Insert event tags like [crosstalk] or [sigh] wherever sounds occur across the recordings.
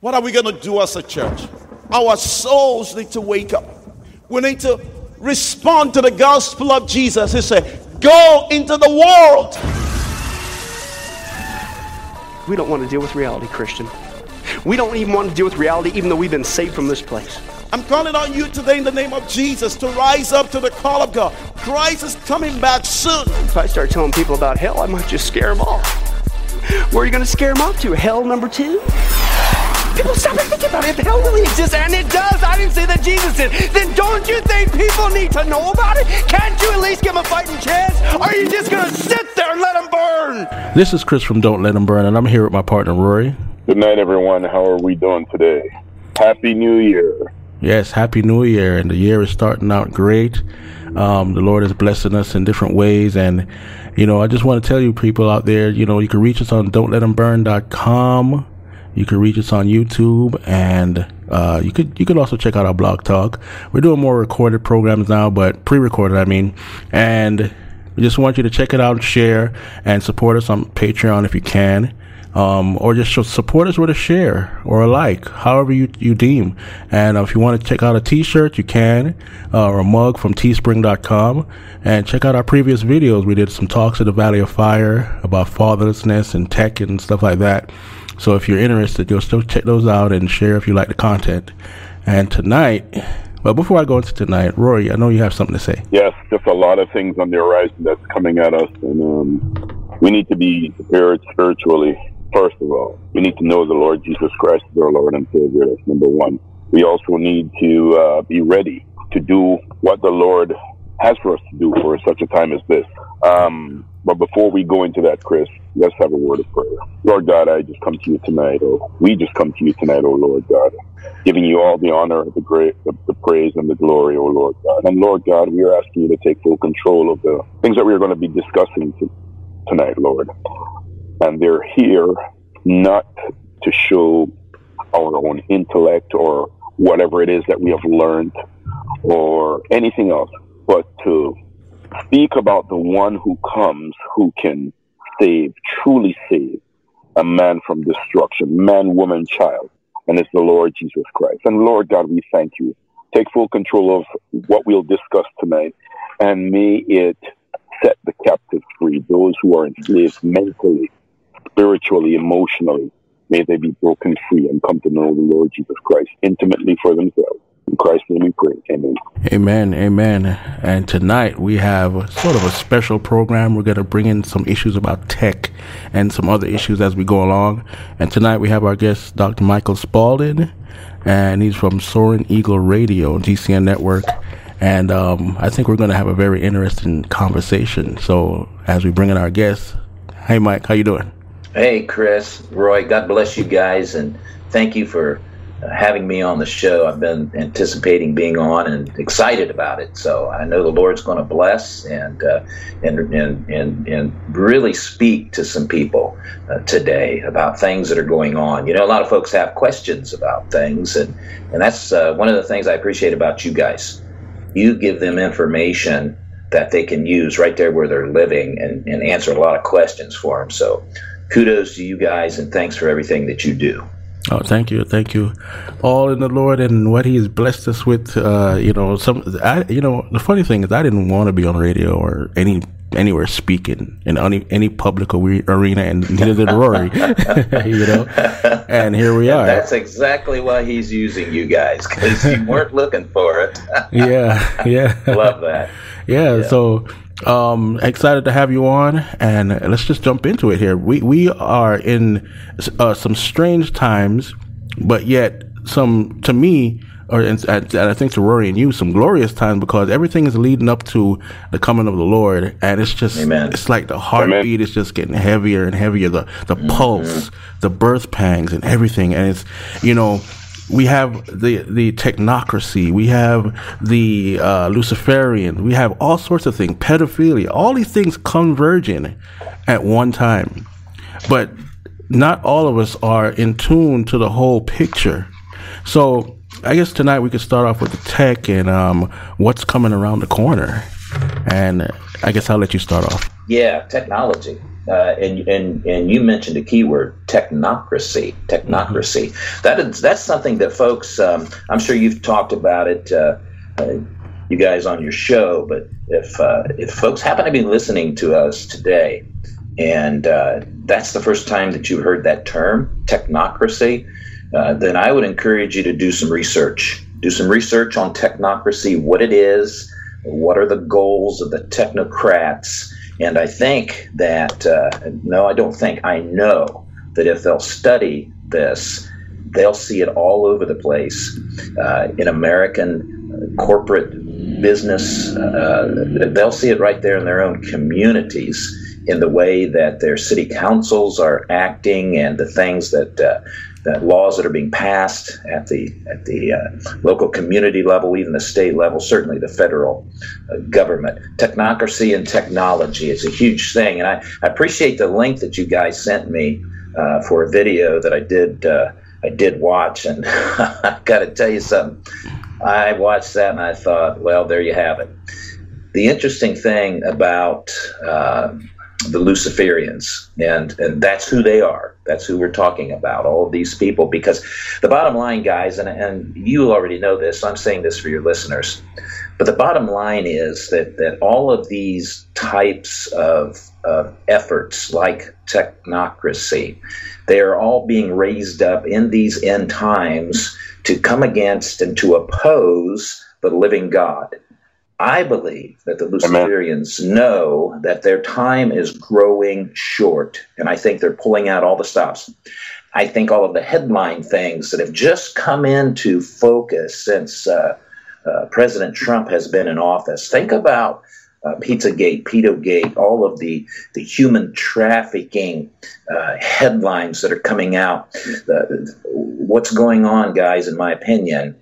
What are we going to do as a church? Our souls need to wake up. We need to respond to the gospel of Jesus. He said, Go into the world. We don't want to deal with reality, Christian. We don't even want to deal with reality, even though we've been saved from this place. I'm calling on you today in the name of Jesus to rise up to the call of God. Christ is coming back soon. If I start telling people about hell, I might just scare them off. Where are you going to scare them off to? Hell number two? People stop and think about it. If hell really exists, and it does, I didn't say that Jesus did, then don't you think people need to know about it? Can't you at least give them a fighting chance? Or are you just going to sit there and let them burn? This is Chris from Don't Let Them Burn, and I'm here with my partner Rory. Good night, everyone. How are we doing today? Happy New Year. Yes, Happy New Year, and the year is starting out great. Um, the Lord is blessing us in different ways, and you know, I just want to tell you, people out there, you know, you can reach us on don'tletthemburn.com. You can reach us on YouTube, and uh, you could you could also check out our blog talk. We're doing more recorded programs now, but pre-recorded, I mean, and we just want you to check it out, share, and support us on Patreon if you can. Um, or just support us with a share or a like, however you, you deem. And uh, if you want to check out a t-shirt, you can, uh, or a mug from teespring.com. And check out our previous videos. We did some talks at the Valley of Fire about fatherlessness and tech and stuff like that. So if you're interested, you'll still check those out and share if you like the content. And tonight, but before I go into tonight, Rory, I know you have something to say. Yes, just a lot of things on the horizon that's coming at us, and um, we need to be prepared spiritually. First of all, we need to know the Lord Jesus Christ is our Lord and Savior. That's number one. We also need to uh, be ready to do what the Lord has for us to do for such a time as this. Um, but before we go into that, Chris, let's have a word of prayer. Lord God, I just come to you tonight, or we just come to you tonight, oh Lord God, giving you all the honor, the great, the, the praise, and the glory, oh Lord God. And Lord God, we are asking you to take full control of the things that we are going to be discussing to, tonight, Lord. And they're here not to show our own intellect or whatever it is that we have learned or anything else, but to speak about the one who comes who can save, truly save a man from destruction, man, woman, child, and it's the Lord Jesus Christ. And Lord God, we thank you. Take full control of what we'll discuss tonight, and may it set the captives free, those who are enslaved mentally, spiritually, emotionally. May they be broken free and come to know the Lord Jesus Christ intimately for themselves. In Christ's name we pray. Amen. Amen. Amen. And tonight we have sort of a special program. We're going to bring in some issues about tech and some other issues as we go along. And tonight we have our guest, Dr. Michael Spaulding, and he's from Soaring Eagle Radio, GCN Network. And um, I think we're going to have a very interesting conversation. So as we bring in our guests, hey Mike, how you doing? Hey Chris, Roy, God bless you guys, and thank you for having me on the show. I've been anticipating being on and excited about it. So I know the Lord's going to bless and uh, and, and and and really speak to some people uh, today about things that are going on. You know, a lot of folks have questions about things, and and that's uh, one of the things I appreciate about you guys. You give them information that they can use right there where they're living and, and answer a lot of questions for them. So kudos to you guys and thanks for everything that you do. Oh, thank you, thank you. All in the Lord and what He has blessed us with. Uh, you know, some. I, you know, the funny thing is, I didn't want to be on radio or any anywhere speaking in any any public arena, and neither did Rory. [laughs] [laughs] you know, and here we are. That's exactly why he's using you guys because you weren't looking for it. [laughs] yeah, yeah. Love that. Yeah, yeah. So um, excited to have you on, and let's just jump into it here. We we are in uh, some strange times, but yet some to me, or and, and I think to Rory and you, some glorious times because everything is leading up to the coming of the Lord, and it's just Amen. it's like the heartbeat Amen. is just getting heavier and heavier, the the mm-hmm. pulse, the birth pangs, and everything, and it's you know we have the the technocracy, we have the uh, Luciferian, we have all sorts of things, pedophilia, all these things converging at one time. But not all of us are in tune to the whole picture. So I guess tonight we could start off with the tech and um, what's coming around the corner. And I guess I'll let you start off. Yeah, technology. Uh, and and and you mentioned a keyword technocracy. Technocracy. Mm-hmm. That is that's something that folks. Um, I'm sure you've talked about it, uh, uh, you guys on your show. But if uh, if folks happen to be listening to us today, and uh, that's the first time that you heard that term, technocracy, uh, then I would encourage you to do some research. Do some research on technocracy, what it is, what are the goals of the technocrats and I think that, uh, no, I don't think, I know that if they'll study this, they'll see it all over the place uh, in American corporate business. Uh, they'll see it right there in their own communities in the way that their city councils are acting and the things that the laws that are being passed at the at the uh, local community level, even the state level, certainly the federal uh, government. Technocracy and technology is a huge thing, and I, I appreciate the link that you guys sent me uh, for a video that I did uh, I did watch, and [laughs] I got to tell you something. I watched that and I thought, well, there you have it. The interesting thing about uh, the Luciferians, and and that's who they are. That's who we're talking about. All of these people, because the bottom line, guys, and and you already know this. I'm saying this for your listeners, but the bottom line is that that all of these types of of efforts, like technocracy, they are all being raised up in these end times to come against and to oppose the living God. I believe that the Luciferians Amen. know that their time is growing short, and I think they're pulling out all the stops. I think all of the headline things that have just come into focus since uh, uh, President Trump has been in office. Think about uh, Pizzagate, Gate, all of the, the human trafficking uh, headlines that are coming out. what's going on, guys, in my opinion,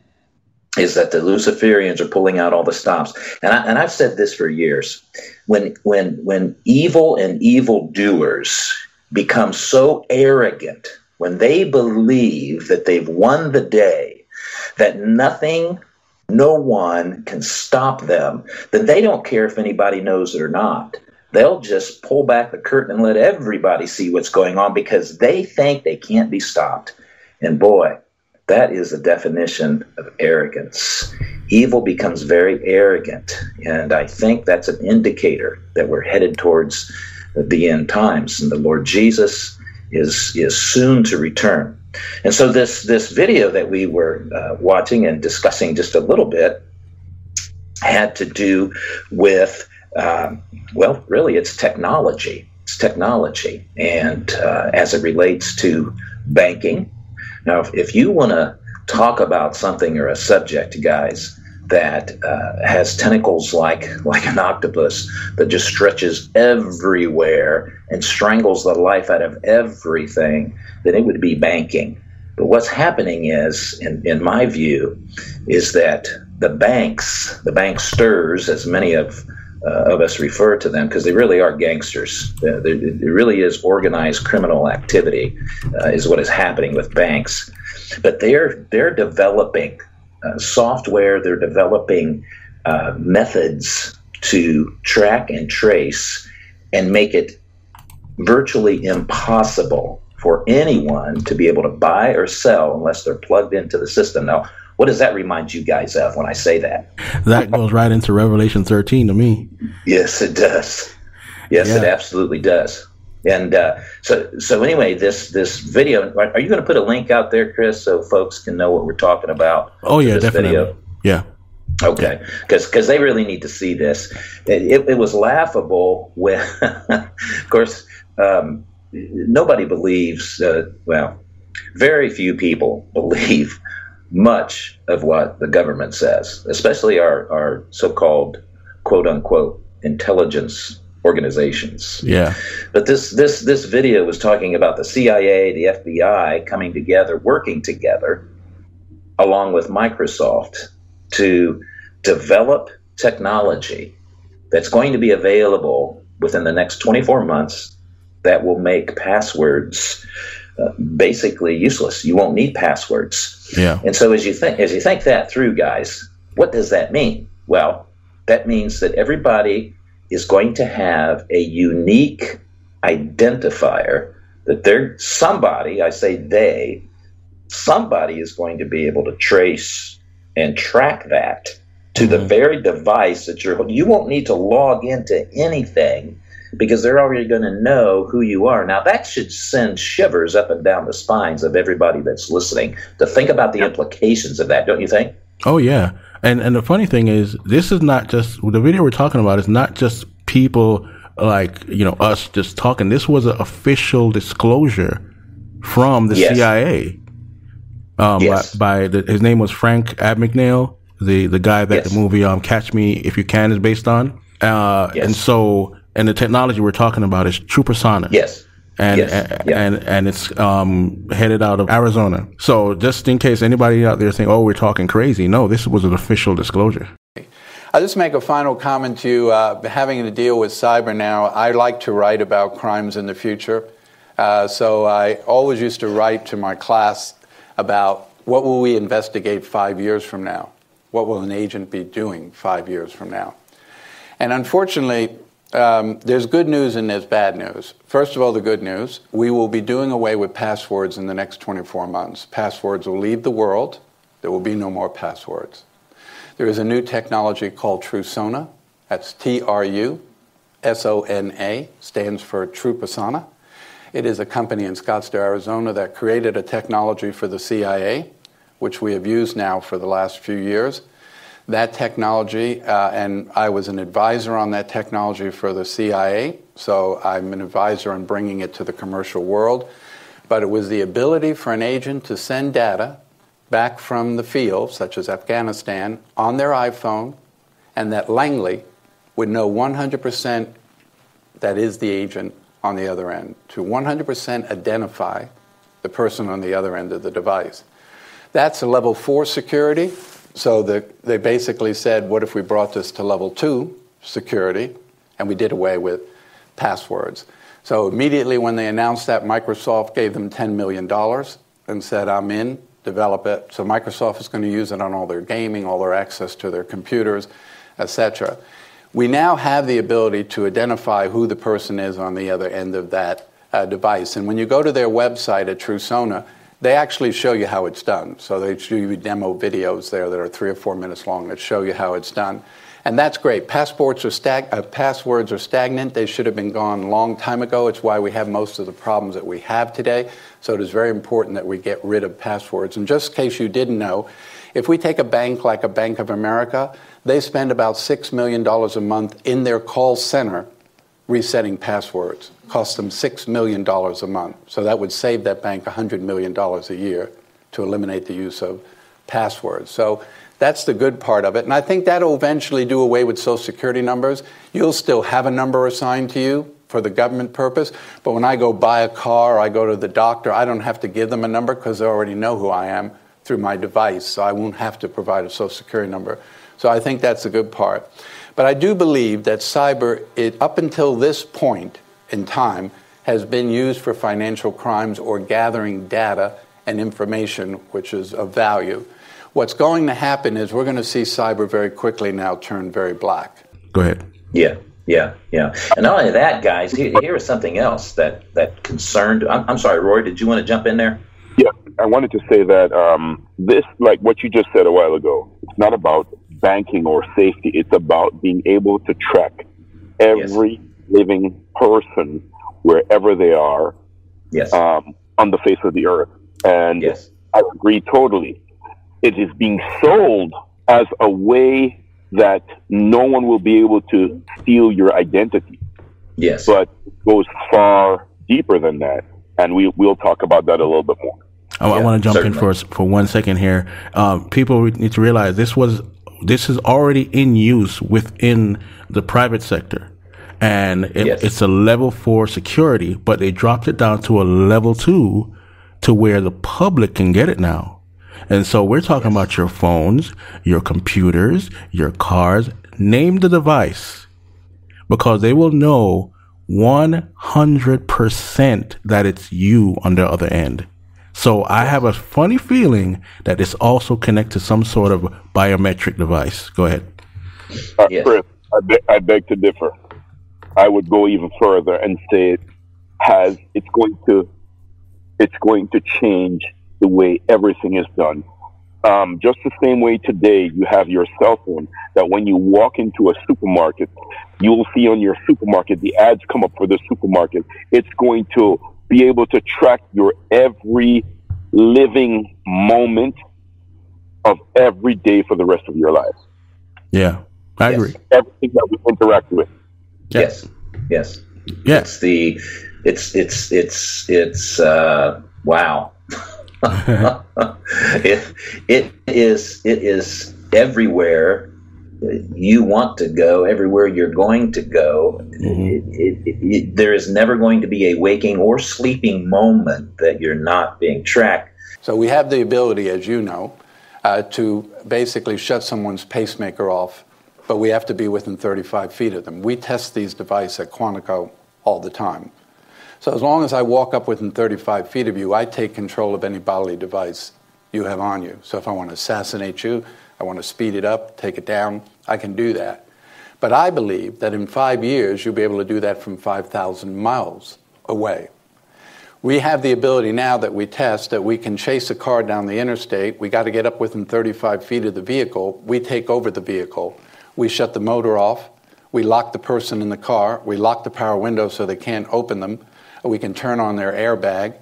is that the Luciferians are pulling out all the stops. And, I, and I've said this for years. When, when, when evil and evil doers become so arrogant, when they believe that they've won the day, that nothing, no one can stop them, then they don't care if anybody knows it or not. They'll just pull back the curtain and let everybody see what's going on because they think they can't be stopped. And boy, that is the definition of arrogance. Evil becomes very arrogant, and I think that's an indicator that we're headed towards the end times, and the Lord Jesus is is soon to return. And so this this video that we were uh, watching and discussing just a little bit had to do with um, well, really, it's technology. It's technology, and uh, as it relates to banking now, if, if you want to talk about something or a subject, guys, that uh, has tentacles like like an octopus that just stretches everywhere and strangles the life out of everything, then it would be banking. But what's happening is, in, in my view, is that the banks, the banksters, as many of uh, of us refer to them because they really are gangsters. Uh, it really is organized criminal activity, uh, is what is happening with banks. But they're they're developing uh, software. They're developing uh, methods to track and trace and make it virtually impossible for anyone to be able to buy or sell unless they're plugged into the system. Now, what does that remind you guys of when I say that? That goes right into Revelation 13 to me. Yes, it does. Yes, yeah. it absolutely does. And uh, so, so anyway, this this video. Are you going to put a link out there, Chris, so folks can know what we're talking about? Oh yeah, definitely. Video? Yeah. Okay, because because they really need to see this. It, it, it was laughable when, [laughs] of course, um, nobody believes. Uh, well, very few people [laughs] believe much of what the government says, especially our, our so called quote unquote intelligence organizations. Yeah. But this this this video was talking about the CIA, the FBI coming together, working together along with Microsoft to develop technology that's going to be available within the next 24 months that will make passwords uh, basically useless. You won't need passwords. Yeah. And so as you think as you think that through, guys, what does that mean? Well, that means that everybody is going to have a unique identifier that there's somebody, I say they, somebody is going to be able to trace and track that to the mm-hmm. very device that you're you won't need to log into anything because they're already going to know who you are. Now that should send shivers up and down the spines of everybody that's listening to think about the implications of that, don't you think? Oh yeah. And and the funny thing is this is not just the video we're talking about is not just people like, you know, us just talking. This was an official disclosure from the yes. CIA. Um, yes. by, by the, his name was Frank Abagnale, the the guy that yes. the movie um Catch Me If You Can is based on. Uh, yes. and so and the technology we're talking about is True Yes. And, yes. and, and and it's um, headed out of Arizona. So just in case anybody out there saying, "Oh, we're talking crazy," no, this was an official disclosure. I'll just make a final comment to you. Uh, having to deal with cyber now, I like to write about crimes in the future. Uh, so I always used to write to my class about what will we investigate five years from now? What will an agent be doing five years from now? And unfortunately, um, there's good news and there's bad news. First of all, the good news we will be doing away with passwords in the next 24 months. Passwords will leave the world, there will be no more passwords. There is a new technology called TruSona. That's T R U S O N A, stands for True Persona. It is a company in Scottsdale, Arizona that created a technology for the CIA, which we have used now for the last few years that technology, uh, and I was an advisor on that technology for the CIA, so I'm an advisor on bringing it to the commercial world. But it was the ability for an agent to send data back from the field, such as Afghanistan, on their iPhone, and that Langley would know 100% that is the agent on the other end, to 100% identify the person on the other end of the device. That's a level four security. So the, they basically said, what if we brought this to level two security and we did away with passwords? So immediately when they announced that, Microsoft gave them $10 million and said, I'm in, develop it. So Microsoft is going to use it on all their gaming, all their access to their computers, etc. We now have the ability to identify who the person is on the other end of that uh, device. And when you go to their website at TruSona, they actually show you how it's done. So they show you demo videos there that are three or four minutes long that show you how it's done. And that's great. Passports are stag- uh, passwords are stagnant. They should have been gone a long time ago. It's why we have most of the problems that we have today. So it is very important that we get rid of passwords. And just in case you didn't know, if we take a bank like a Bank of America, they spend about $6 million a month in their call center resetting passwords. Costs them $6 million a month. So that would save that bank $100 million a year to eliminate the use of passwords. So that's the good part of it. And I think that'll eventually do away with Social Security numbers. You'll still have a number assigned to you for the government purpose, but when I go buy a car, or I go to the doctor, I don't have to give them a number because they already know who I am through my device, so I won't have to provide a Social Security number. So I think that's a good part. But I do believe that cyber, it, up until this point in time, has been used for financial crimes or gathering data and information which is of value. What's going to happen is we're going to see cyber very quickly now turn very black. Go ahead. Yeah, yeah, yeah. And not only that, guys, here, here is something else that, that concerned. I'm, I'm sorry, Roy, did you want to jump in there? Yeah, I wanted to say that um, this, like what you just said a while ago, it's not about banking or safety. It's about being able to track every yes. living person wherever they are yes. um, on the face of the earth. And yes. I agree totally. It is being sold as a way that no one will be able to steal your identity. Yes. But it goes far deeper than that. And we, we'll talk about that a little bit more. I, yeah, I want to jump certainly. in for for one second here. Um, people need to realize this was this is already in use within the private sector. And it, yes. it's a level four security, but they dropped it down to a level two to where the public can get it now. And so we're talking about your phones, your computers, your cars, name the device because they will know 100% that it's you on the other end. So I have a funny feeling that it's also connected to some sort of biometric device. Go ahead. Uh, yes. Chris, I, be- I beg to differ. I would go even further and say it has it's going to it's going to change the way everything is done. Um, just the same way today you have your cell phone that when you walk into a supermarket, you will see on your supermarket the ads come up for the supermarket. It's going to be able to track your every living moment of every day for the rest of your life. Yeah, I Yes. agree. Everything that we interact with. Yeah. Yes. Yes. Yeah. It's the it's it's it's it's uh wow. [laughs] [laughs] it it is it is everywhere you want to go, everywhere you're going to go. It, it, it, it- there is never going to be a waking or sleeping moment that you're not being tracked. So we have the ability, as you know, uh, to basically shut someone's pacemaker off, but we have to be within 35 feet of them. We test these devices at Quantico all the time. So as long as I walk up within 35 feet of you, I take control of any bodily device you have on you. So if I want to assassinate you, I want to speed it up, take it down, I can do that. But I believe that in five years, you'll be able to do that from 5,000 miles away. We have the ability now that we test that we can chase a car down the interstate. We got to get up within 35 feet of the vehicle. We take over the vehicle. We shut the motor off. We lock the person in the car. We lock the power windows so they can't open them. We can turn on their airbag.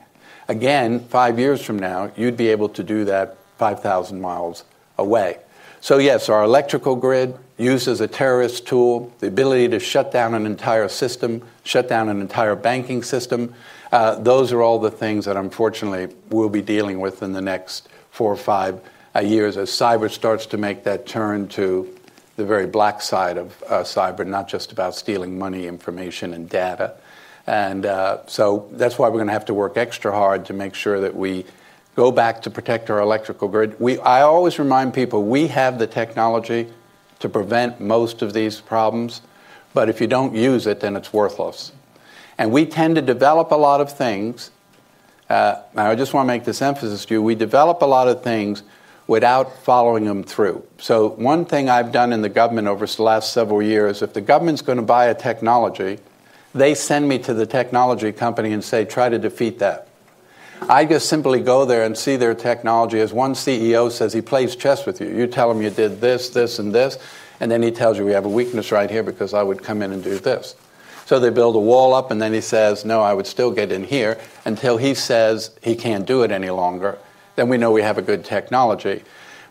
Again, five years from now, you'd be able to do that 5,000 miles away. So, yes, our electrical grid used as a terrorist tool, the ability to shut down an entire system, shut down an entire banking system, uh, those are all the things that unfortunately we'll be dealing with in the next four or five uh, years as cyber starts to make that turn to the very black side of uh, cyber, not just about stealing money, information, and data. And uh, so that's why we're going to have to work extra hard to make sure that we go back to protect our electrical grid. We, I always remind people we have the technology to prevent most of these problems, but if you don't use it, then it's worthless. And we tend to develop a lot of things. Uh, I just want to make this emphasis to you. We develop a lot of things without following them through. So, one thing I've done in the government over the last several years, if the government's going to buy a technology, they send me to the technology company and say, try to defeat that. I just simply go there and see their technology. As one CEO says, he plays chess with you. You tell him you did this, this, and this, and then he tells you we have a weakness right here because I would come in and do this. So they build a wall up, and then he says, No, I would still get in here until he says he can't do it any longer. Then we know we have a good technology.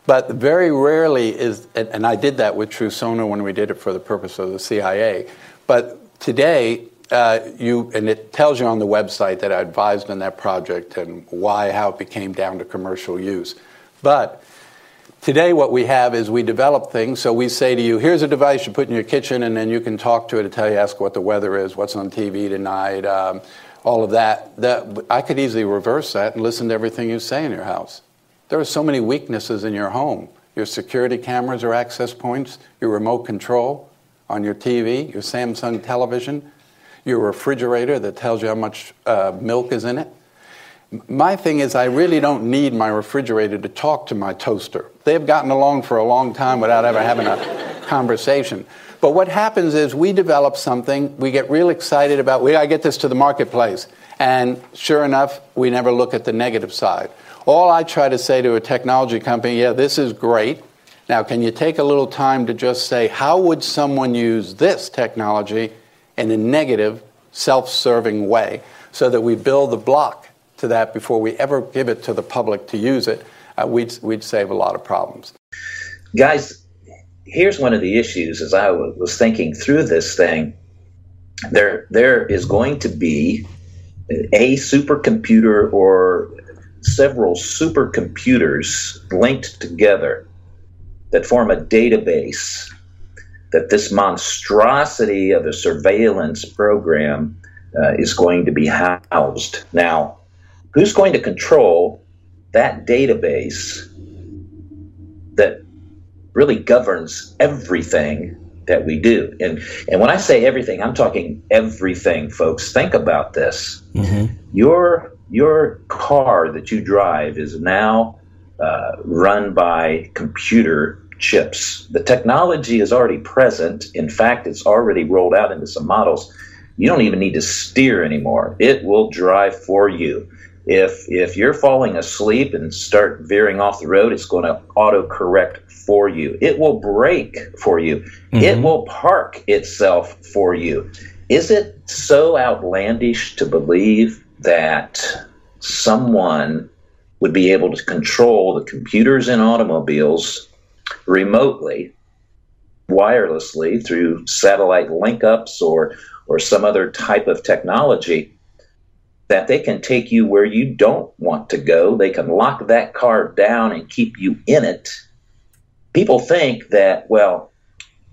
But very rarely is, and, I did that with TruSona when we did it for the purpose of the CIA. But today, uh, you, and it tells you on the website that I advised on that project and why, how it became down to commercial use. But Today, what we have is we develop things. So we say to you, here's a device you put in your kitchen, and then you can talk to it to tell you, ask what the weather is, what's on TV tonight, um, all of that. that. I could easily reverse that and listen to everything you say in your house. There are so many weaknesses in your home. Your security cameras are access points, your remote control on your TV, your Samsung television, your refrigerator that tells you how much uh, milk is in it. My thing is, I really don't need my refrigerator to talk to my toaster. They've gotten along for a long time without ever having a [laughs] conversation. But what happens is we develop something, we get real excited about, we gotta get this to the marketplace. And sure enough, we never look at the negative side. All I try to say to a technology company, yeah, this is great. Now, can you take a little time to just say, how would someone use this technology in a negative, self serving way so that we build the block to that before we ever give it to the public to use it? Uh, we'd, we'd save a lot of problems. Guys, here's one of the issues as I was thinking through this thing. There, there is going to be a supercomputer or several supercomputers linked together that form a database that this monstrosity of a surveillance program uh, is going to be housed. Now, who's going to control that database that really governs everything that we do? And and when I say everything, I'm talking everything, folks. Think about this. Your your car that you drive is now uh, run by computer chips. The technology is already present. In fact, it's already rolled out into some models. You don't even need to steer anymore. It will drive for you. If if you're falling asleep and start veering off the road, it's going to auto correct for you. It will brake for you. Mm-hmm. It will park itself for you. Is it so outlandish to believe that someone would be able to control the computers in automobiles remotely, wirelessly through satellite link ups or, or some other type of technology? That they can take you where you don't want to go. They can lock that car down and keep you in it. People think that, well,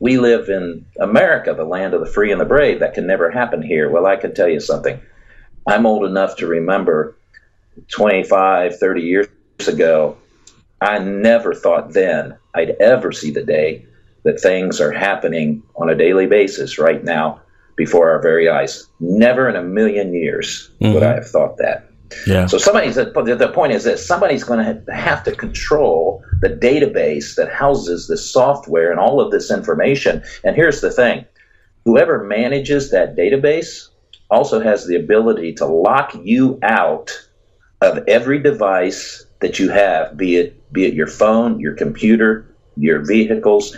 we live in America, the land of the free and the brave. That can never happen here. Well, I can tell you something. I'm old enough to remember 25, 30 years ago, I never thought then I'd ever see the day that things are happening on a daily basis right now before our very eyes. Never in a million years mm-hmm. would I have thought that. Yeah. So somebody's the point is that somebody's going to have to control the database that houses this software and all of this information. And here's the thing: whoever manages that database also has the ability to lock you out of every device that you have, be it be it your phone, your computer, your vehicles,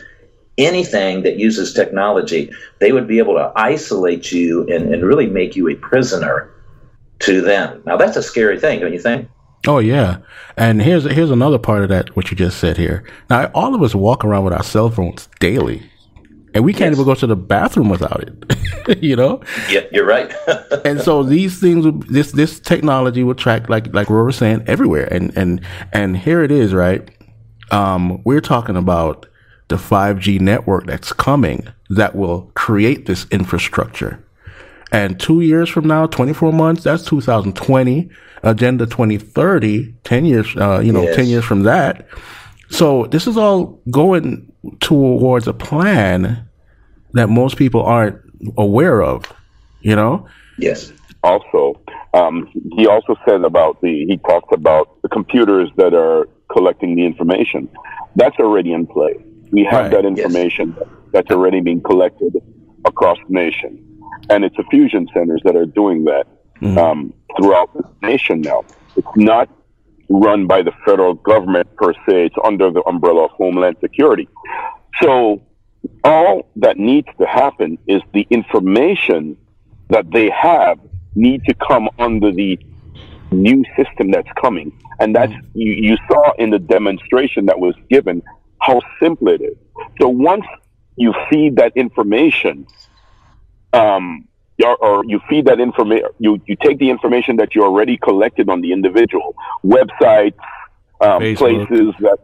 anything that uses technology. They would be able to isolate you and, and really make you a prisoner to them. Now that's a scary thing, don't you think? Oh yeah, and here's here's another part of that what you just said here. Now all of us walk around with our cell phones daily, and we can't yes. even go to the bathroom without it. [laughs] you know? Yeah, you're right. [laughs] and so these things, this this technology will track like like Roy was saying everywhere, and and and here it is, right? Um, we're talking about the 5G network that's coming that will create this infrastructure and two years from now, 24 months, that's 2020. Agenda 2030, 10 years, uh, you know, yes. 10 years from that. So this is all going towards a plan that most people aren't aware of, you know? Yes. Also, um, he also said about the, he talked about the computers that are collecting the information. That's already in play. We have right. that information yes. that's already being collected across the nation and it's the fusion centers that are doing that mm-hmm. um, throughout the nation now. It's not run by the federal government per se. It's under the umbrella of Homeland Security. So all that needs to happen is the information that they have need to come under the new system that's coming. And that's, you, you saw in the demonstration that was given how simple it is. So once you feed that information um, or you feed that information, you, you take the information that you already collected on the individual websites, um, places that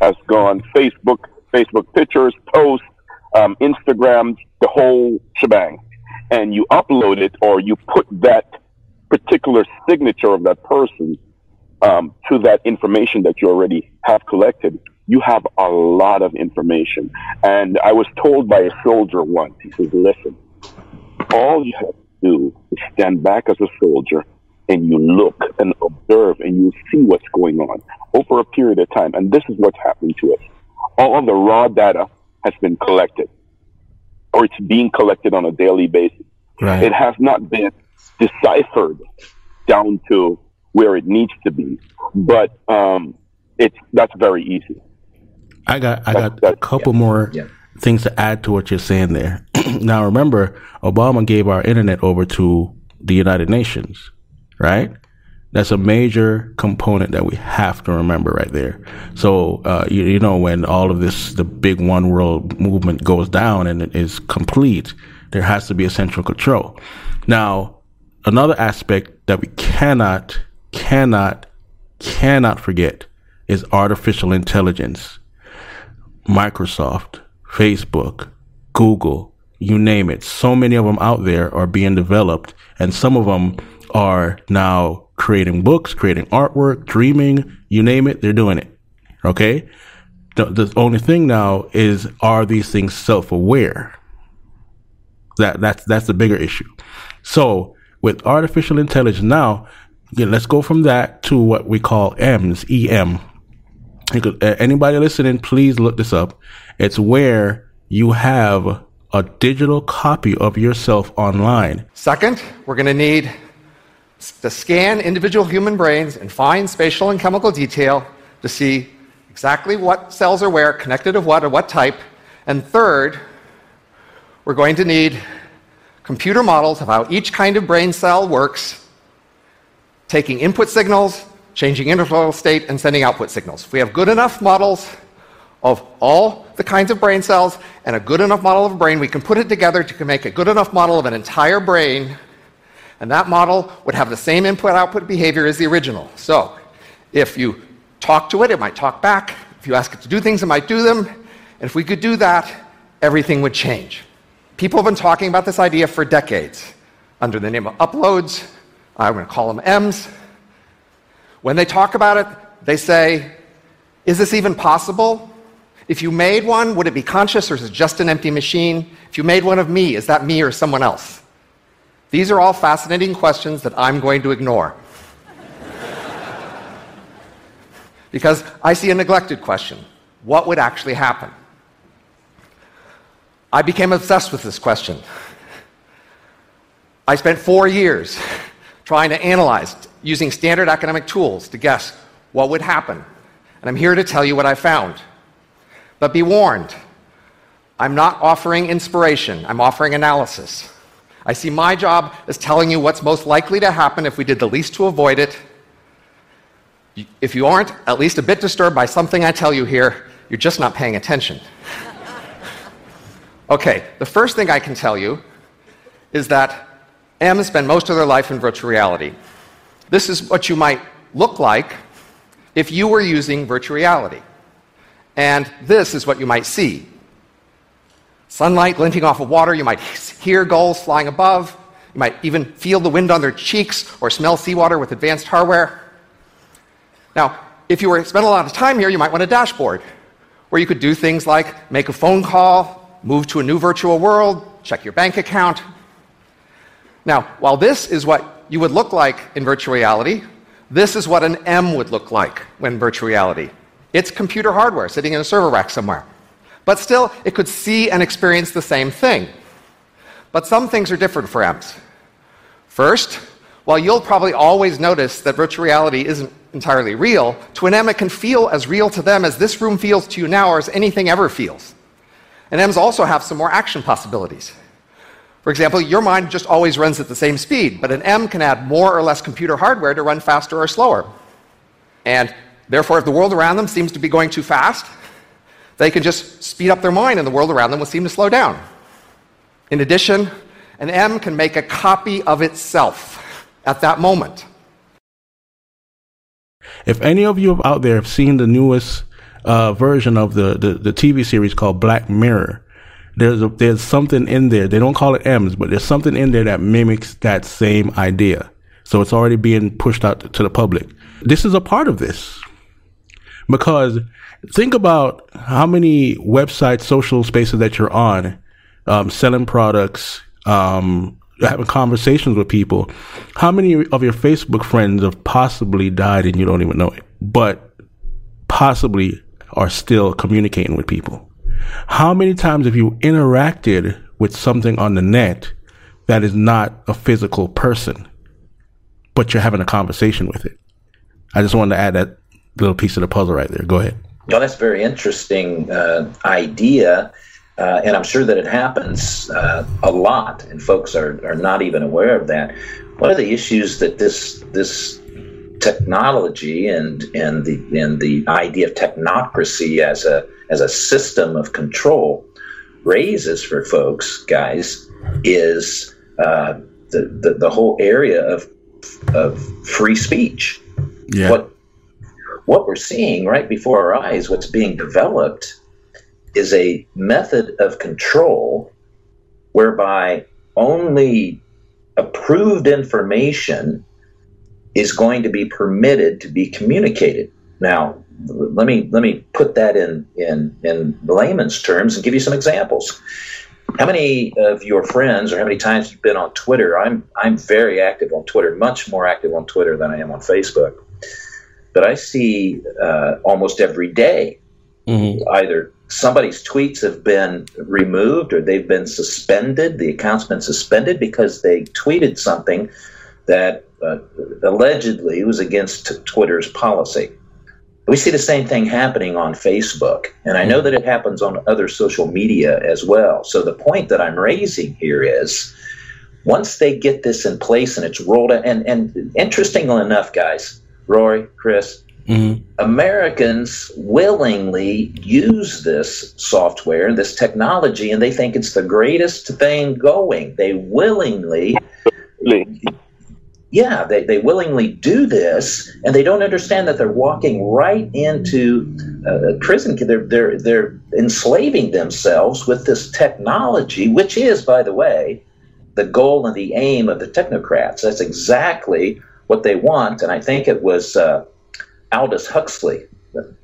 has gone, Facebook, Facebook pictures, posts, um, Instagram, the whole shebang, and you upload it or you put that particular signature of that person um, to that information that you already have collected, you have a lot of information. And I was told by a soldier once, he says, listen, all you have to do is stand back as a soldier and you look and observe and you see what's going on over a period of time. And this is what's happening to us. All of the raw data has been collected or it's being collected on a daily basis. Right. It has not been deciphered down to where it needs to be, but um, it's that's very easy. I got I got a couple yeah. more yeah things to add to what you're saying there. [clears throat] now, remember, Obama gave our internet over to the United Nations, right? That's a major component that we have to remember right there. So, uh, you, you, know, when all of this, the big one world movement goes down and it is complete, there has to be a central control. Now, another aspect that we cannot, cannot, cannot forget is artificial intelligence. Microsoft, Facebook, Google, you name it. So many of them out there are being developed, and some of them are now creating books, creating artwork, dreaming, you name it, they're doing it. Okay? The, the only thing now is are these things self-aware? That that's that's the bigger issue. So, with artificial intelligence now, let's go from that to what we call EMS, EM. Anybody listening, please look this up. It's where you have a digital copy of yourself online. Second, we're going to need to scan individual human brains in fine spatial and chemical detail to see exactly what cells are where, connected to what, or what type. And third, we're going to need computer models of how each kind of brain cell works, taking input signals, changing interval state, and sending output signals. If we have good enough models of all the kinds of brain cells and a good enough model of a brain, we can put it together to make a good enough model of an entire brain, and that model would have the same input output behavior as the original. So, if you talk to it, it might talk back. If you ask it to do things, it might do them. And if we could do that, everything would change. People have been talking about this idea for decades under the name of uploads. I'm going to call them M's. When they talk about it, they say, Is this even possible? If you made one, would it be conscious or is it just an empty machine? If you made one of me, is that me or someone else? These are all fascinating questions that I'm going to ignore. [laughs] because I see a neglected question what would actually happen? I became obsessed with this question. I spent four years [laughs] trying to analyze using standard academic tools to guess what would happen. And I'm here to tell you what I found. But be warned, I'm not offering inspiration, I'm offering analysis. I see my job as telling you what's most likely to happen if we did the least to avoid it. If you aren't at least a bit disturbed by something I tell you here, you're just not paying attention. [laughs] okay, the first thing I can tell you is that M's spend most of their life in virtual reality. This is what you might look like if you were using virtual reality. And this is what you might see sunlight glinting off of water. You might hear gulls flying above. You might even feel the wind on their cheeks or smell seawater with advanced hardware. Now, if you were to spend a lot of time here, you might want a dashboard where you could do things like make a phone call, move to a new virtual world, check your bank account. Now, while this is what you would look like in virtual reality, this is what an M would look like when virtual reality. It's computer hardware sitting in a server rack somewhere. But still, it could see and experience the same thing. But some things are different for M's. First, while you'll probably always notice that virtual reality isn't entirely real, to an M it can feel as real to them as this room feels to you now or as anything ever feels. And M's also have some more action possibilities. For example, your mind just always runs at the same speed, but an M can add more or less computer hardware to run faster or slower. And Therefore, if the world around them seems to be going too fast, they can just speed up their mind and the world around them will seem to slow down. In addition, an M can make a copy of itself at that moment. If any of you out there have seen the newest uh, version of the, the, the, TV series called Black Mirror, there's, a, there's something in there. They don't call it M's, but there's something in there that mimics that same idea. So it's already being pushed out to the public. This is a part of this. Because think about how many websites, social spaces that you're on, um, selling products, um, having conversations with people. How many of your Facebook friends have possibly died and you don't even know it, but possibly are still communicating with people? How many times have you interacted with something on the net that is not a physical person, but you're having a conversation with it? I just wanted to add that little piece of the puzzle right there. Go ahead. Well, that's a very interesting uh, idea. Uh, and I'm sure that it happens uh, a lot, and folks are, are not even aware of that. One of the issues that this this technology and and the and the idea of technocracy as a as a system of control raises for folks, guys, is uh, the, the the whole area of of free speech. Yeah. What what we're seeing right before our eyes, what's being developed, is a method of control whereby only approved information is going to be permitted to be communicated. Now, let me let me put that in in in layman's terms and give you some examples. How many of your friends, or how many times you've been on Twitter? I'm I'm very active on Twitter, much more active on Twitter than I am on Facebook. But I see uh, almost every day mm-hmm. either somebody's tweets have been removed or they've been suspended. The account's been suspended because they tweeted something that uh, allegedly was against Twitter's policy. We see the same thing happening on Facebook, and I know that it happens on other social media as well. So the point that I'm raising here is once they get this in place and it's rolled out, and, and interestingly enough, guys, Rory, Chris, Mm-hmm. Americans willingly use this software, this technology, and they think it's the greatest thing going. They willingly, yeah, they, they willingly do this, and they don't understand that they're walking right into uh, prison. They're, they're, they're enslaving themselves with this technology, which is, by the way, the goal and the aim of the technocrats. That's exactly what they want, and I think it was. Uh, Aldous Huxley,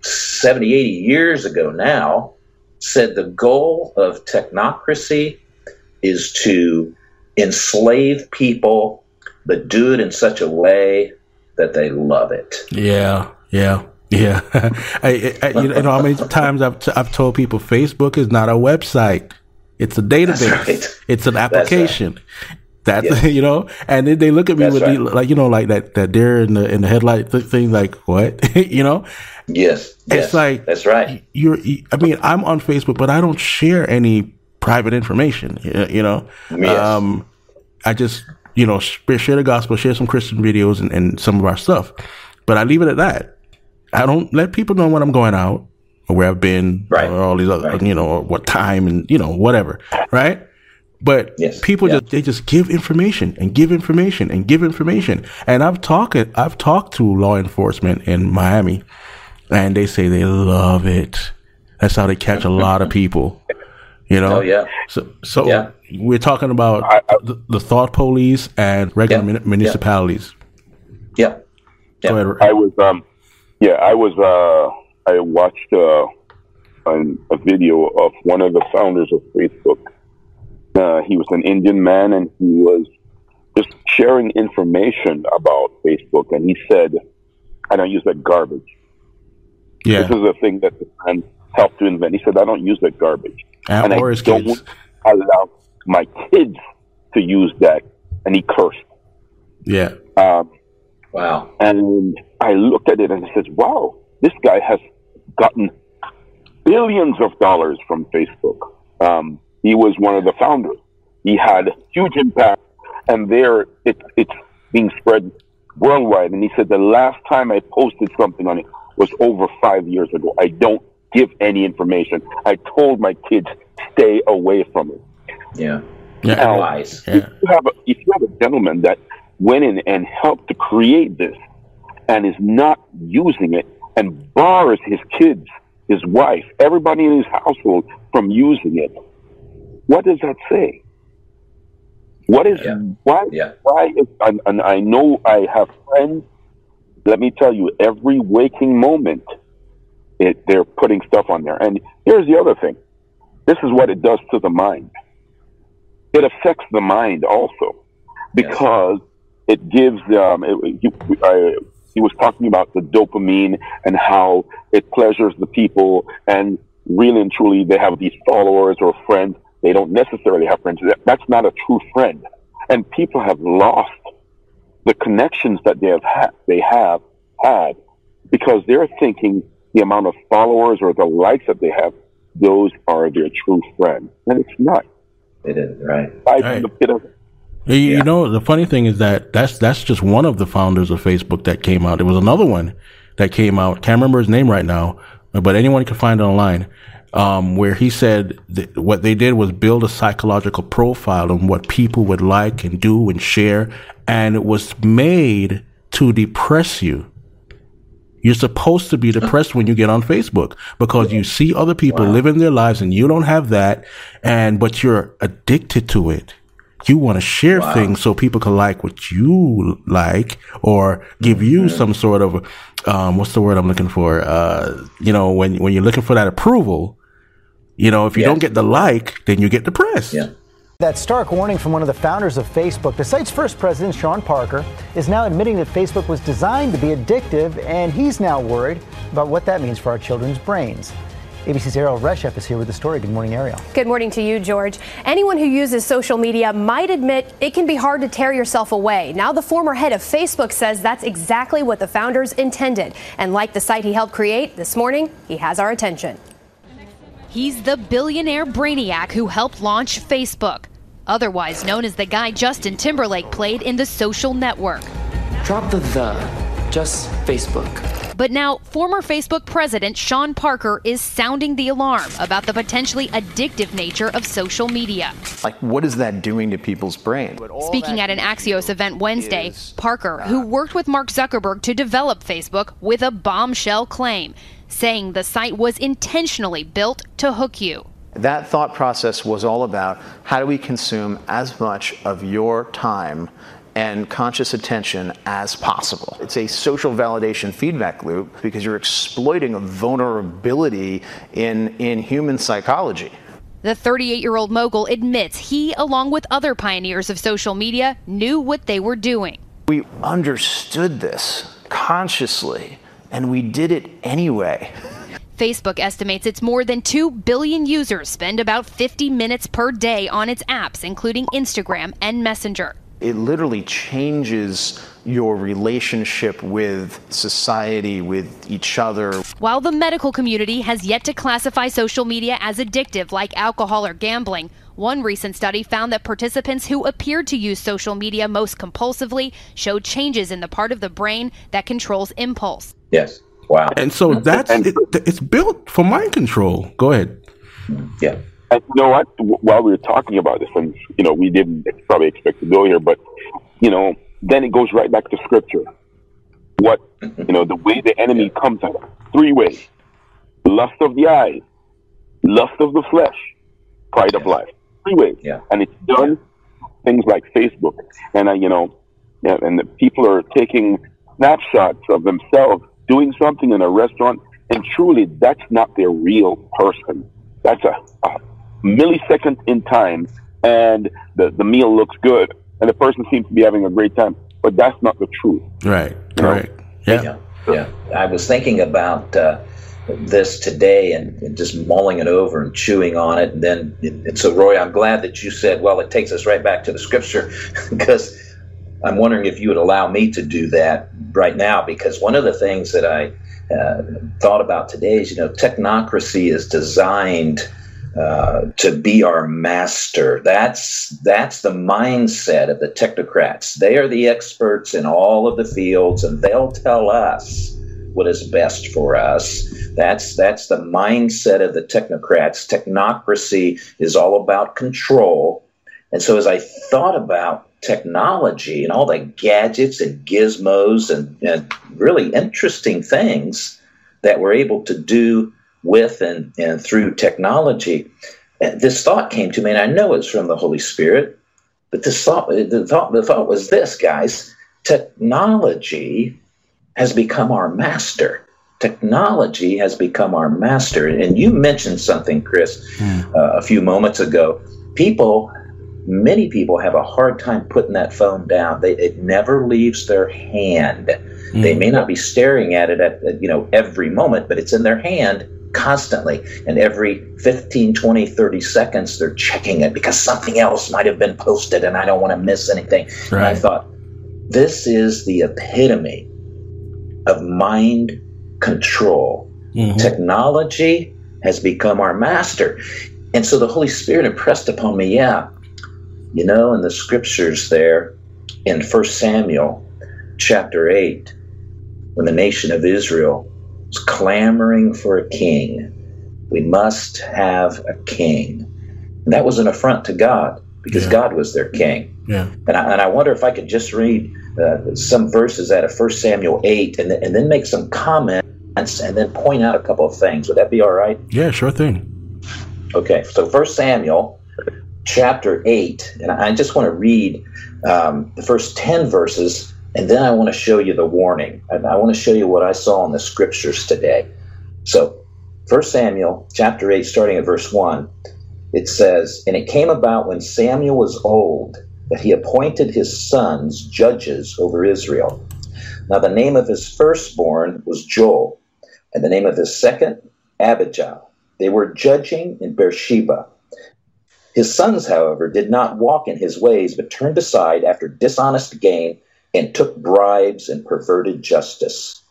70, 80 years ago now, said the goal of technocracy is to enslave people, but do it in such a way that they love it. Yeah, yeah. Yeah, [laughs] I, I, you know how many times I've t- I've told people Facebook is not a website; it's a database. Right. It's an application. Right. That's yeah. [laughs] you know, and then they look at me That's with right. the, like you know like that that deer in the in the headlight th- thing like what [laughs] you know. Yes, it's yes. like that's right. You're, I mean, I'm on Facebook, but I don't share any private information. You know, yes. um, I just you know share the gospel, share some Christian videos and, and some of our stuff, but I leave it at that. I don't let people know when I'm going out or where I've been right. or all these other, right. you know, what time and you know whatever, right? But yes. people yeah. just they just give information and give information and give information. And I've talked I've talked to law enforcement in Miami, and they say they love it. That's how they catch a lot of people. You know. Oh yeah. So so yeah. we're talking about I, I, the, the, thought police and regular yeah. municipalities. Yeah. yeah. Go ahead. I was um yeah I was uh I watched uh a video of one of the founders of Facebook uh, he was an Indian man, and he was just sharing information about Facebook. And he said, "I don't use that garbage." Yeah. This is a thing that the man helped to invent. He said, "I don't use that garbage," and, and I don't kids. allow my kids to use that. And he cursed. Yeah. Um, wow. And I looked at it and I said, "Wow, this guy has gotten billions of dollars from Facebook." Um, he was one of the founders. He had huge impact, and there it, it's being spread worldwide. And he said the last time I posted something on it was over five years ago. I don't give any information. I told my kids stay away from it. Yeah. Yeah. Now, yeah. If, you have a, if you have a gentleman that went in and helped to create this and is not using it and bars his kids, his wife, everybody in his household from using it, what does that say? What is yeah. why? Yeah. Why is and, and I know I have friends. Let me tell you, every waking moment, it, they're putting stuff on there. And here's the other thing: this is what it does to the mind. It affects the mind also, because yes. it gives. Um, it, he, I, he was talking about the dopamine and how it pleasures the people, and really and truly, they have these followers or friends they don't necessarily have friends. That's not a true friend. And people have lost the connections that they have had, they have had because they're thinking the amount of followers or the likes that they have, those are their true friends. And it's not. It is, right. right. You, yeah. know, the funny thing is that that's that's just one of the founders of Facebook that came out. There was another one that came out. Can't remember his name right now, but anyone can find it online um, where he said what they did was build a psychological profile on what people would like and do and share, and it was made to depress you. You're supposed to be depressed when you get on Facebook because you see other people wow. living their lives and you don't have that, and but you're addicted to it. You want to share wow. things so people can like what you like or give mm-hmm. you some sort of um, what's the word I'm looking for? Uh, you know, when when you're looking for that approval, you know, if you don't get the like, then you get depressed. Yeah. That stark warning from one of the founders of Facebook, the site's first president, Sean Parker, is now admitting that Facebook was designed to be addictive, and he's now worried about what that means for our children's brains. ABC's Erielle Reshef is here with the story. Good morning, Erielle. Good morning to you, George. Anyone who uses social media might admit it can be hard to tear yourself away. Now, the former head of Facebook says that's exactly what the founders intended. And like the site he helped create, this morning, he has our attention. He's the billionaire brainiac who helped launch Facebook, otherwise known as the guy Justin Timberlake played in the social network. Drop the the, just Facebook. But now, former Facebook president Sean Parker is sounding the alarm about the potentially addictive nature of social media. Like, what is that doing to people's brain? Speaking at an Axios event Wednesday, Parker, who worked with Mark Zuckerberg to develop Facebook, with a bombshell claim, saying the site was intentionally built to hook you. That thought process was all about how do we consume as much of your time and conscious attention as possible. It's a social validation feedback loop because you're exploiting a vulnerability in, in human psychology. The 38 year old mogul admits he, along with other pioneers of social media, knew what they were doing. We understood this consciously, and we did it anyway. Facebook estimates its more than 2 billion users spend about 50 minutes per day on its apps, including Instagram and Messenger. It literally changes your relationship with society, with each other. While the medical community has yet to classify social media as addictive like alcohol or gambling, one recent study found that participants who appeared to use social media most compulsively showed changes in the part of the brain that controls impulse. Yes. Wow. And so that's it, it's built for mind control. Go ahead. Yeah. And you know what? While we were talking about this, and you know, we didn't probably expect to go here, but you know, then it goes right back to scripture. What you know, the way the enemy comes at us, three ways: lust of the eyes, lust of the flesh, pride of life. Three ways, yeah. and it's done things like Facebook, and uh, you know, and the people are taking snapshots of themselves doing something in a restaurant, and truly, that's not their real person. That's a, a millisecond in time and the, the meal looks good and the person seems to be having a great time. But that's not the truth. Right. Right. Yeah. yeah. Yeah. I was thinking about uh, this today and, and, just mulling it over and chewing on it. And then, and so, Roy, I'm glad that you said, well, it takes us right back to the scripture [laughs] because I'm wondering if you would allow me to do that right now. Because one of the things that I uh, thought about today is, you know, technocracy is designed uh, to be our master. That's that's the mindset of the technocrats. They are the experts in all of the fields, and they'll tell us what is best for us. That's that's the mindset of the technocrats. Technocracy is all about control. And so, as I thought about technology and all the gadgets and gizmos and, and really interesting things that we're able to do with and, and through technology. And this thought came to me, and I know it's from the Holy Spirit, but this thought, the thought, the thought was this, guys. Technology has become our master. Technology has become our master. And you mentioned something, Chris, mm. uh, a few moments ago. People, many people have a hard time putting that phone down. They, it never leaves their hand. Mm. They may not be staring at it at you know every moment, but it's in their hand constantly. And every 15, 20, 30 seconds, they're checking it because something else might have been posted and I don't want to miss anything. Right. And I thought, this is the epitome of mind control. Mm-hmm. Technology has become our master. And so the Holy Spirit impressed upon me, yeah, you know, in the scriptures there in 1 Samuel chapter 8, when the nation of Israel was clamoring for a king. We must have a king. And that was an affront to God because yeah. God was their king. Yeah. And I, and I wonder if I could just read uh, some verses out of 1 Samuel 8 and, th- and then make some comments and then point out a couple of things. Would that be all right? Yeah, sure thing. Okay, so 1 Samuel chapter 8, and I just want to read um, the first 10 verses and then I want to show you the warning. And I want to show you what I saw in the scriptures today. So, 1 Samuel chapter 8, starting at verse 1, it says, And it came about when Samuel was old that he appointed his sons judges over Israel. Now, the name of his firstborn was Joel, and the name of his second, Abijah, They were judging in Beersheba. His sons, however, did not walk in his ways, but turned aside after dishonest gain and took bribes and perverted justice.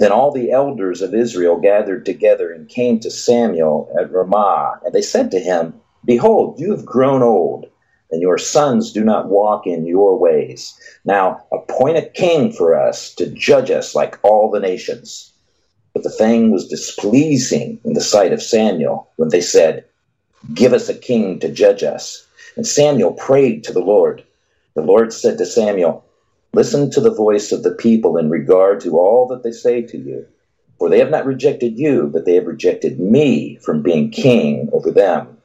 Then all the elders of Israel gathered together and came to Samuel at Ramah, and they said to him, Behold, you have grown old, and your sons do not walk in your ways. Now appoint a king for us to judge us like all the nations. But the thing was displeasing in the sight of Samuel when they said, Give us a king to judge us. And Samuel prayed to the Lord. The Lord said to Samuel, Listen to the voice of the people in regard to all that they say to you. For they have not rejected you, but they have rejected me from being king over them.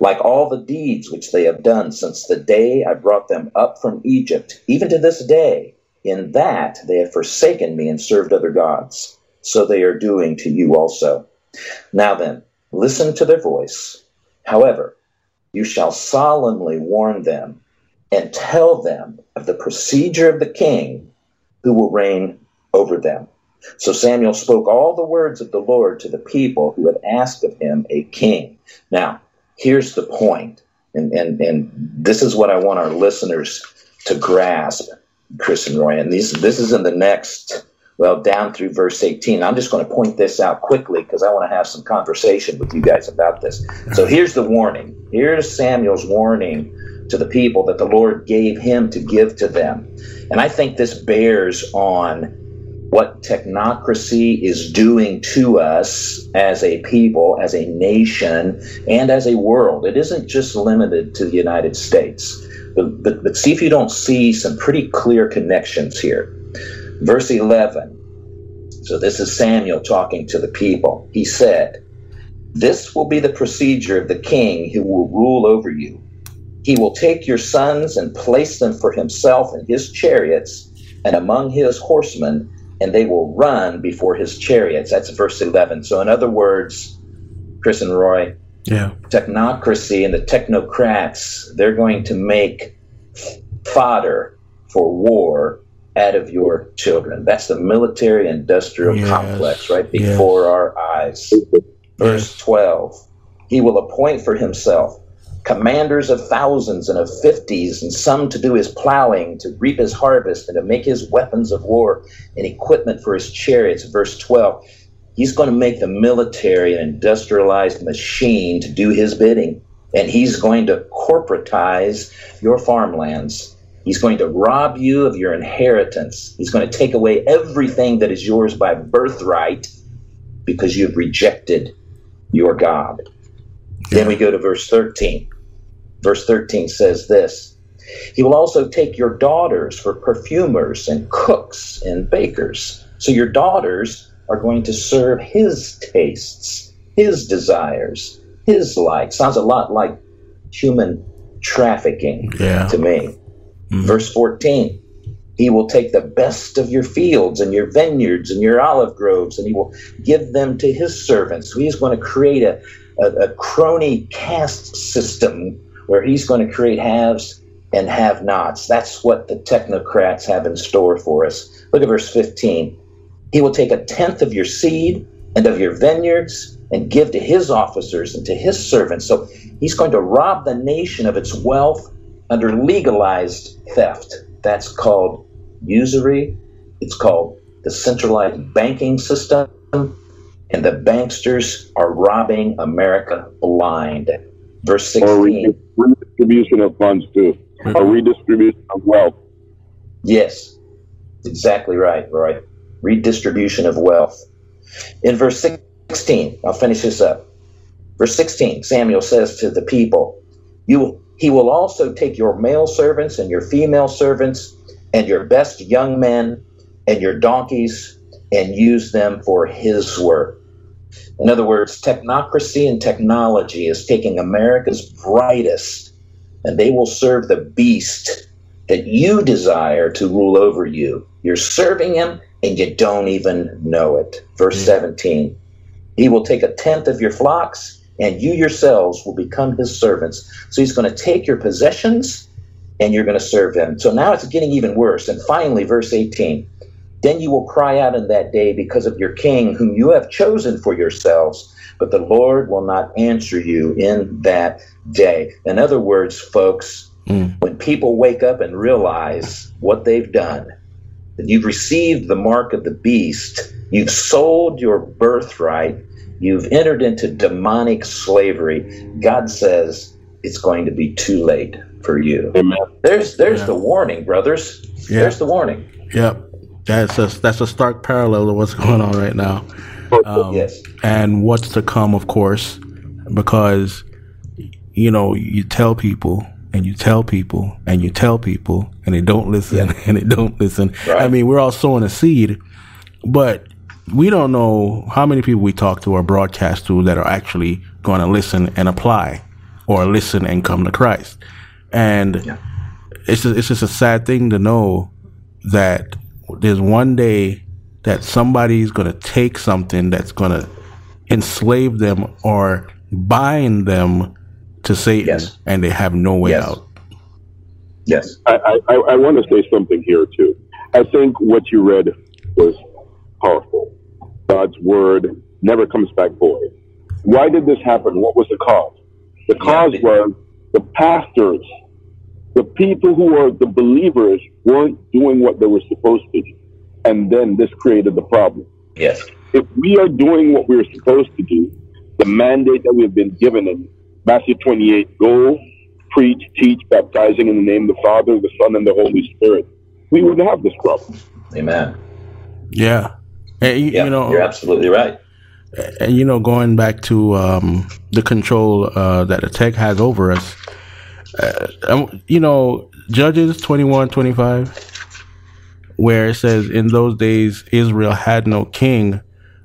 Like all the deeds which they have done since the day I brought them up from Egypt, even to this day, in that they have forsaken me and served other gods. So they are doing to you also. Now then, listen to their voice. However, you shall solemnly warn them and tell them of the procedure of the king who will reign over them. So Samuel spoke all the words of the Lord to the people who had asked of him a king. Now, here's the point, and, and, and this is what I want our listeners to grasp, Chris and Roy, and these, this is in the next, well, down through verse 18. I'm just going to point this out quickly because I want to have some conversation with you guys about this. So here's the warning. Here's Samuel's warning to the people that the Lord gave him to give to them. And I think this bears on what technocracy is doing to us as a people, as a nation, and as a world. It isn't just limited to the United States. But, but, but see if you don't see some pretty clear connections here. Verse 11. So this is Samuel talking to the people. He said, This will be the procedure of the king who will rule over you. He will take your sons and place them for himself in his chariots and among his horsemen, and they will run before his chariots. That's verse 11. So, in other words, Chris and Roy, Yeah. technocracy and the technocrats, they're going to make fodder for war out of your children. That's the military industrial Yes. complex right Yes. before our eyes. Verse 12 He will appoint for himself commanders of thousands and of fifties, and some to do his plowing, to reap his harvest, and to make his weapons of war and equipment for his chariots. Verse 12 He's going to make the military an industrialized machine to do his bidding. And he's going to corporatize your farmlands. He's going to rob you of your inheritance. He's going to take away everything that is yours by birthright because you've rejected your God. Then we go to verse 13. Verse 13 says this He will also take your daughters for perfumers and cooks and bakers. So your daughters are going to serve his tastes, his desires, his likes. Sounds a lot like human trafficking Yeah. to me. Mm-hmm. Verse 14 He will take the best of your fields and your vineyards and your olive groves, and he will give them to his servants. So he's going to create a, a, a crony caste system where he's going to create haves and have nots. That's what the technocrats have in store for us. Look at verse 15. He will take a tenth of your seed and of your vineyards and give to his officers and to his servants. So he's going to rob the nation of its wealth under legalized theft. That's called usury. It's called the centralized banking system. And the banksters are robbing America blind. Verse Or 16. redistribution of funds too. Or redistribution of wealth. Yes, exactly right, Roy. Redistribution of wealth. In verse 16, I'll finish this up. Verse 16, Samuel says to the people, you, He will also take your male servants and your female servants and your best young men and your donkeys and use them for His work. In other words, technocracy and technology is taking America's brightest and they will serve the beast that you desire to rule over you. You're serving him and you don't even know it. Verse mm. 17 He will take a tenth of your flocks, and you yourselves will become his servants. So he's going to take your possessions and you're going to serve him. So now it's getting even worse. And finally, verse 18 Then you will cry out in that day because of your king, whom you have chosen for yourselves, but the Lord will not answer you in that day. In other words, folks, Mm. when people wake up and realize what they've done, that you've received the mark of the beast, you've sold your birthright, you've entered into demonic slavery, God says it's going to be too late for you. Amen. There's there's Yeah. the warning, brothers. Yeah. There's the warning. Yep. That's a, that's a stark parallel of what's [laughs] going on right now. Um, yes. And what's to come, of course, because, you know, you tell people and you tell people and you tell people and they don't listen [laughs] and they don't listen. Right. I mean, we're all sowing a seed, but we don't know how many people we talk to or broadcast to that are actually going to listen and apply or listen and come to Christ. And it's just, it's just a sad thing to know that there's one day that somebody's going to take something that's going to enslave them or bind them to Satan and they have no way out. Yes. I, I, I want to say something here too. I think what you read was powerful. God's word never comes back void. Why did this happen? What was the cause? The cause was the pastors, the people who were the believers weren't doing what they were supposed to do. And then this created the problem. Yes. If we are doing what we're supposed to do, the mandate that we've been given in Matthew 28, go, preach, teach, baptizing in the name of the Father, the Son, and the Holy Spirit, we wouldn't have this problem. Amen. Yeah. And, you, Yeah, you know, you're absolutely right. and you know, going back to um, the control uh, that the tech has over us, uh, um, you know, Judges 21, 25, where it says, In those days, Israel had no king.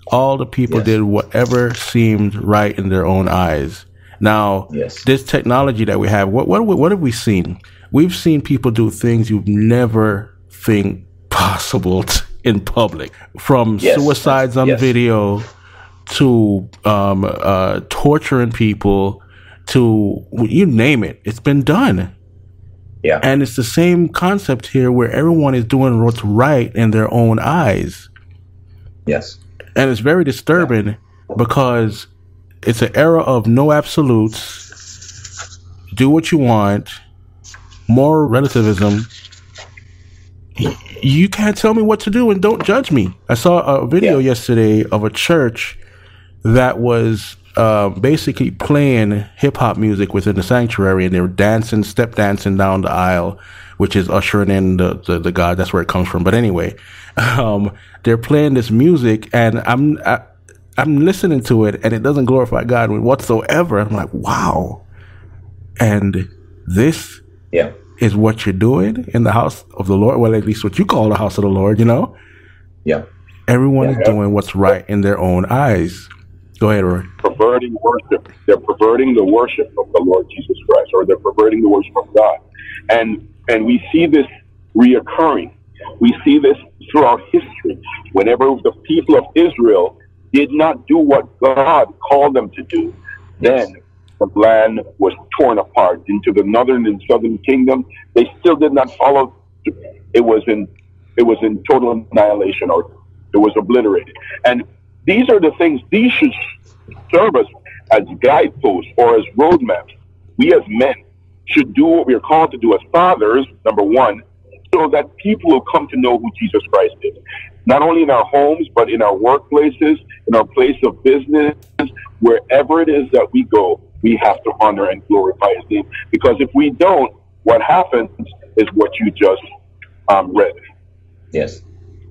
All the people did whatever seemed right in their own eyes. Now, this technology that we have, what, what, what have we seen? We've seen people do things you've never think possible in public, from Yes. suicides on Yes. video to um, uh, torturing people to you name it. It's been done. Yeah. And it's the same concept here where everyone is doing what's right in their own eyes. Yes. And it's very disturbing because it's an era of no absolutes. Do what you want. More relativism. You can't tell me what to do and don't judge me. I saw a video yesterday of a church that was uh, basically playing hip hop music within the sanctuary, and they were dancing, step dancing down the aisle, which is ushering in the, the, the God. That's where it comes from. But anyway, [laughs] um, they're playing this music, and I'm I, I'm listening to it, and it doesn't glorify God whatsoever. I'm like, wow, and this Yeah. Is what you're doing in the house of the Lord. Well, at least what you call the house of the Lord, you know. Yeah. Everyone is doing what's right in their own eyes. Go ahead, Roy. Perverting worship. They're perverting the worship of the Lord Jesus Christ, or they're perverting the worship of God. And and we see this reoccurring. We see this throughout history. Whenever the people of Israel did not do what God called them to do, then land was torn apart into the northern and southern kingdom. They still did not follow. It was in it was in total annihilation, or it was obliterated. And these are the things. These should serve us as guideposts or as roadmaps. We as men should do what we are called to do as fathers. Number one, so that people will come to know who Jesus Christ is. Not only in our homes, but in our workplaces, in our place of business, wherever it is that we go, we have to honor and glorify His name. Because if we don't, what happens is what you just um, read. Yes.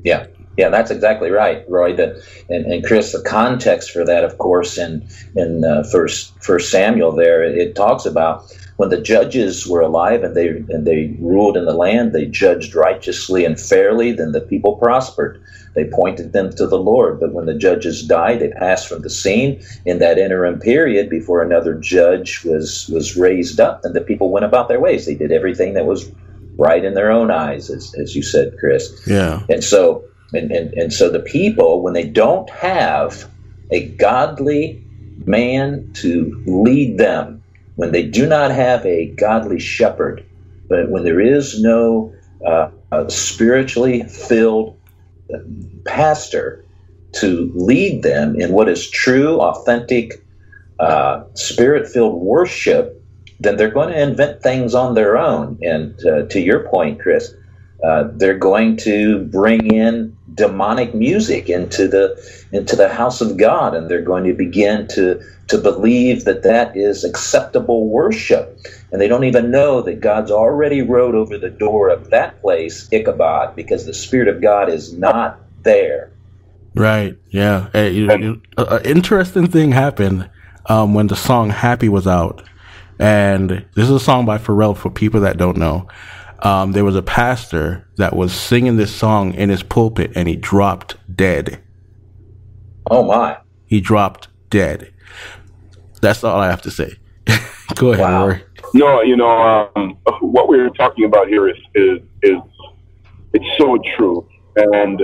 Yeah. Yeah, that's exactly right, Roy. The, and, and Chris, the context for that, of course, in in uh, first First Samuel, there it talks about when the judges were alive and they and they ruled in the land, they judged righteously and fairly. Then the people prospered. They pointed them to the Lord. But when the judges died, they passed from the scene. In that interim period, before another judge was was raised up, and the people went about their ways. They did everything that was right in their own eyes, as, as you said, Chris. Yeah. And so, and, and, and so the people, when they don't have a godly man to lead them, when they do not have a godly shepherd, but when there is no uh, uh, spiritually filled pastor to lead them in what is true, authentic, uh, spirit filled worship, then they're going to invent things on their own. And uh, to your point, Chris, uh, they're going to bring in demonic music into the into the house of God, and they're going to begin to to believe that that is acceptable worship, and they don't even know that God's already wrote over the door of that place Ichabod, because the Spirit of God is not there. Right. Yeah. Hey, you, you, uh, interesting thing happened um, when the song "Happy" was out, and this is a song by Pharrell for people that don't know. Um, there was a pastor that was singing this song in his pulpit, and he dropped dead. Oh my! He dropped dead. That's all I have to say. [laughs] Go ahead, Wow. Rory. No, you know um, what we were talking about here is is is it's so true, and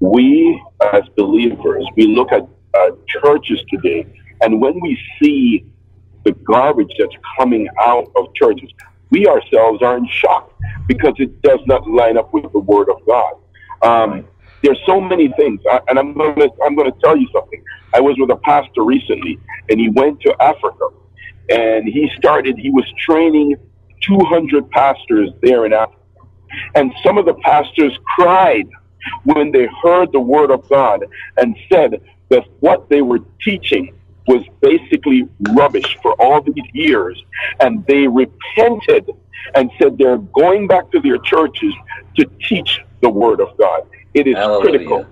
we as believers we look at uh, churches today, and when we see the garbage that's coming out of churches, we ourselves are in shock because it does not line up with the Word of God. Um, there's so many things, I, and I'm going to I'm going to tell you something. I was with a pastor recently, and he went to Africa, and he started. He was training 200 pastors there in Africa, and some of the pastors cried when they heard the word of God and said that what they were teaching was basically rubbish for all these years, and they repented and said they're going back to their churches to teach the word of God. It is Hallelujah. critical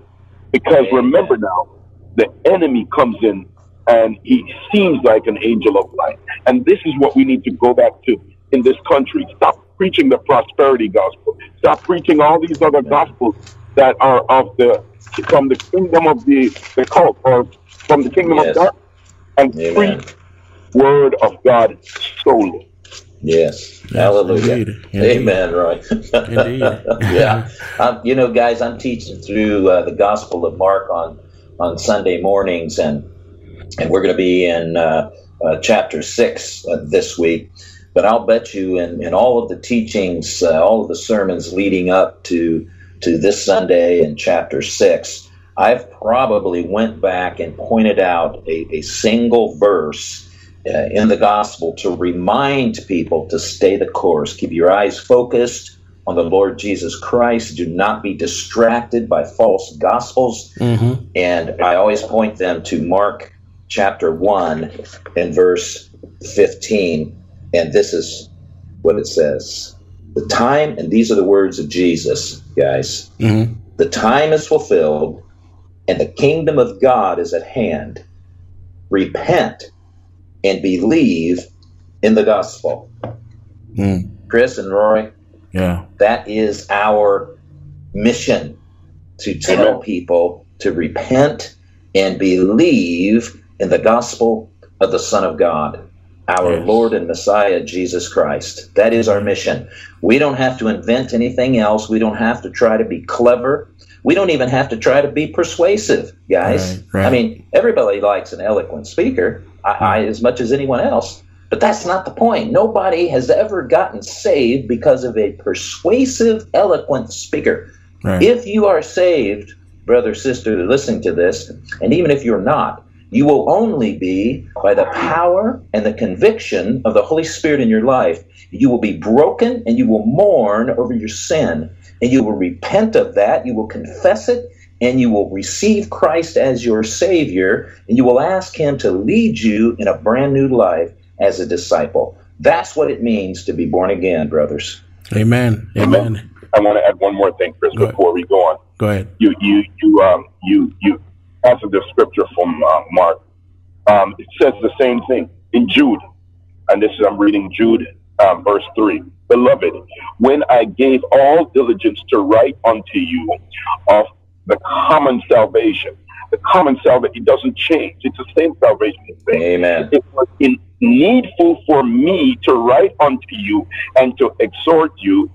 because remember now, the enemy comes in and he seems like an angel of light. And this is what we need to go back to in this country. Stop preaching the prosperity gospel. Stop preaching all these other gospels that are of the from the kingdom of the, the cult or from the kingdom Yes. of God and Amen. preach word of God solely. Yes. Hallelujah. indeed. Indeed. Amen, Roy. Indeed. [laughs] yeah. Um, you know, guys, I'm teaching through uh, the Gospel of Mark on on Sunday mornings, and and we're going to be in uh, uh, chapter six uh, this week. But I'll bet you, in, in all of the teachings, uh, all of the sermons leading up to to this Sunday in chapter six, I've probably went back and pointed out a, a single verse uh, in the gospel to remind people to stay the course. Keep your eyes focused on the Lord Jesus Christ. Do not be distracted by false gospels. Mm-hmm. And I always point them to Mark chapter 1 and verse 15. And this is what it says The time, and these are the words of Jesus, guys. Mm-hmm. The time is fulfilled, and the kingdom of God is at hand. Repent and believe in the gospel. Mm. Chris and Rory, Yeah. that is our mission to tell people to repent and believe in the gospel of the Son of God, our Yes. Lord and Messiah, Jesus Christ. That is our mission. We don't have to invent anything else. We don't have to try to be clever. We don't even have to try to be persuasive, guys. Right, right. I mean, everybody likes an eloquent speaker, I, I, as much as anyone else. But that's not the point. Nobody has ever gotten saved because of a persuasive, eloquent speaker. Right. If you are saved, brother, sister, listening to this, and even if you're not, you will only be by the power and the conviction of the Holy Spirit in your life. You will be broken and you will mourn over your sin. And you will repent of that. You will confess it and you will receive Christ as your Savior. And you will ask Him to lead you in a brand new life as a disciple. That's what it means to be born again, brothers. Amen. Amen. I want to add one more thing, Chris, Go ahead. before we go on. Go ahead. you you you um you you answered the scripture from uh, Mark. Um, it says the same thing in Jude, and this is I'm reading Jude um, verse three. Beloved, when I gave all diligence to write unto you of the common salvation, the common salvation it doesn't change. It's the same salvation. It's the same. Amen. It was in, needful for me to write unto you and to exhort you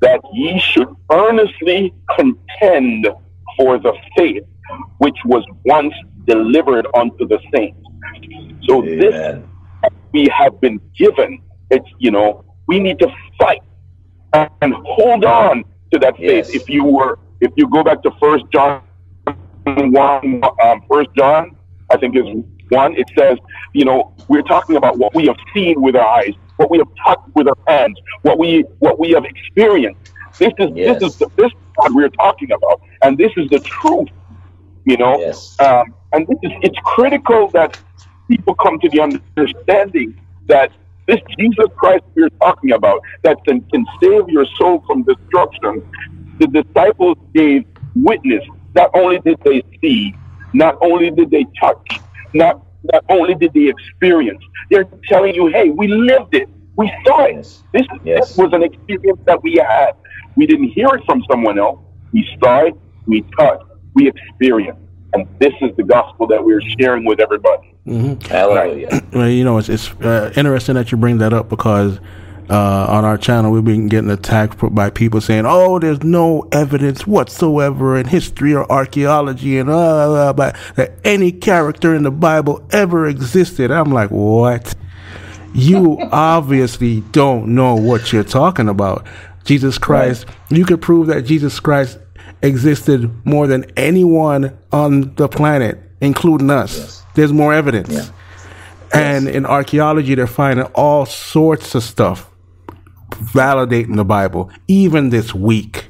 that ye should earnestly contend for the faith which was once delivered unto the saints. So this we have been given. It's you know we need to fight and hold on to that faith. Yes. If you were if you go back to First John one, um, First John, I think is one. It says, you know, we're talking about what we have seen with our eyes, what we have touched with our hands, what we what we have experienced. This is Yes. this is the, this is what we're talking about, and this is the truth. You know, Yes. um, and this is it's critical that people come to the understanding that this Jesus Christ we're talking about that can, can save your soul from destruction. The disciples gave witness. Not only did they see, not only did they touch, not not only did they experience, they're telling you, hey, we lived it. We saw it. Yes. This, Yes. this was an experience that we had. We didn't hear it from someone else. We saw it, we touched, we experienced. And this is the gospel that we're sharing with everybody. Hallelujah. Well, you know, it's, it's uh, interesting that you bring that up because uh, on our channel we've been getting attacked by people saying, "Oh, there's no evidence whatsoever in history or archaeology and uh, uh, but that any character in the Bible ever existed." I'm like, what? You [laughs] obviously don't know what you're talking about. Jesus Christ, you could prove that Jesus Christ existed more than anyone on the planet, including us. There's more evidence. And in archaeology, they're finding all sorts of stuff validating the Bible, even this week.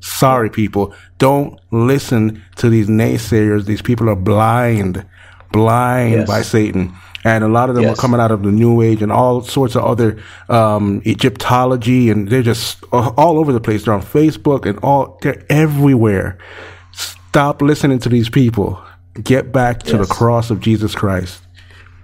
Sorry, people. Don't listen to these naysayers. These people are blind, blind Yes. by Satan. And a lot of them Yes. are coming out of the New Age and all sorts of other um, Egyptology, and they're just all over the place. They're on Facebook and all they're everywhere. Stop listening to these people. Get back to the cross of Jesus Christ.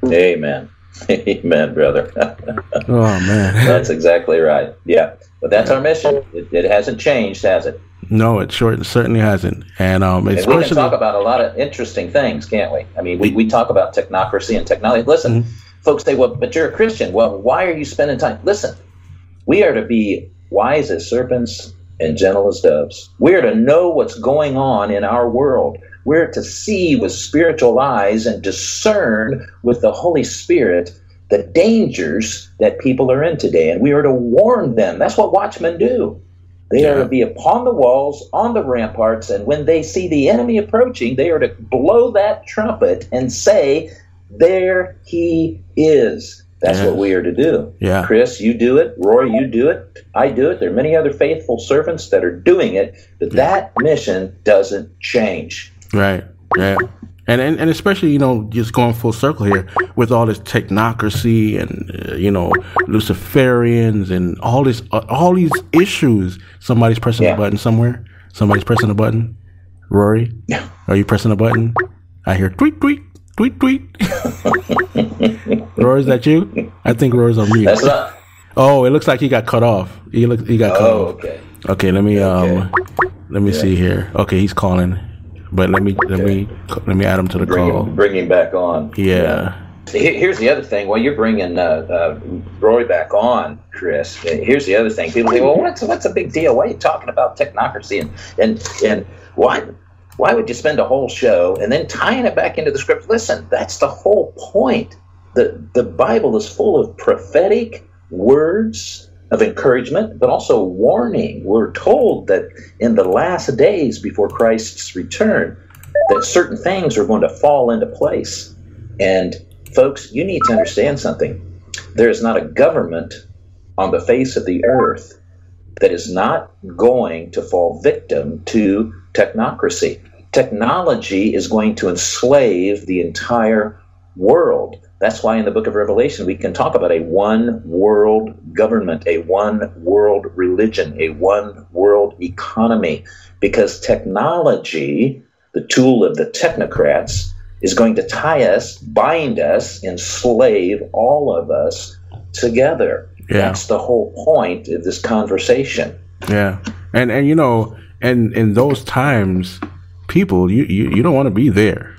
Amen. [laughs] Amen, brother. [laughs] Oh man. that's exactly right. Yeah. But that's our mission. It, it hasn't changed, has it? No, it sure certainly hasn't. And um, And we can talk about a lot of interesting things, can't we? I mean, we, we talk about technocracy and technology. Listen, Mm-hmm. folks say, well, but you're a Christian. Well, why are you spending time? Listen, we are to be wise as serpents and gentle as doves. We're to know what's going on in our world. We're to see with spiritual eyes and discern with the Holy Spirit the dangers that people are in today. And we are to warn them. That's what watchmen do. They are to be upon the walls, on the ramparts, and when they see the enemy approaching, they are to blow that trumpet and say, There he is. That's Yes. what we are to do. Yeah. Chris, you do it. Roy, you do it. I do it. There are many other faithful servants that are doing it, but that mission doesn't change. Right. Yeah. And, and and especially you know just going full circle here with all this technocracy and uh, you know Luciferians and all this uh, all these issues. Somebody's pressing Yeah. a button somewhere. Somebody's pressing a button. Rory, [laughs] are you pressing a button? I hear tweet tweet tweet tweet. Rory, is that you? I think Rory's on mute. That's not. Oh, it looks like he got cut off. He look he got cut Oh, off. okay. Okay, let me um let me Yeah. see here. Okay, he's calling. But let me let me let me add him to the Bring call. him, bring him back on. Yeah. Here's the other thing. While you're bringing uh, uh, Roy back on, Chris, uh, here's the other thing. People say, "Well, what's what's a big deal? Why are you talking about technocracy and and and why why would you spend a whole show and then tying it back into the script? Listen, that's the whole point. the The Bible is full of prophetic words of encouragement, but also warning. We're told that in the last days before Christ's return, that certain things are going to fall into place. And folks, you need to understand something. There is not a government on the face of the earth that is not going to fall victim to technocracy. Technology is going to enslave the entire world. That's why in the book of Revelation we can talk about a one world government, a one world religion, a one world economy, because technology, the tool of the technocrats, is going to tie us, bind us, enslave all of us together. Yeah. That's the whole point of this conversation. Yeah. And and you know, and in those times, people you you, you don't want to be there.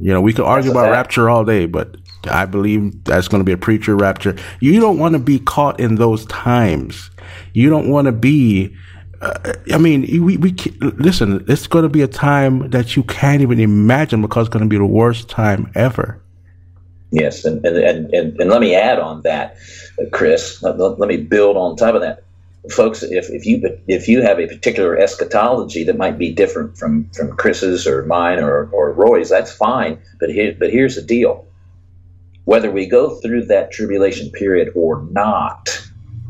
You know, we could argue about fact. rapture all day, but I believe that's going to be a pre-trib rapture. You don't want to be caught in those times. You don't want to be. Uh, I mean, we we listen. It's going to be a time that you can't even imagine because it's going to be the worst time ever. Yes, and and, and, and, let me add on that, Chris. Let- let me build on top of that. folks, if, if you if you have a particular eschatology that might be different from from Chris's or mine or, or Roy's, that's fine. But here, but here's the deal: whether we go through that tribulation period or not,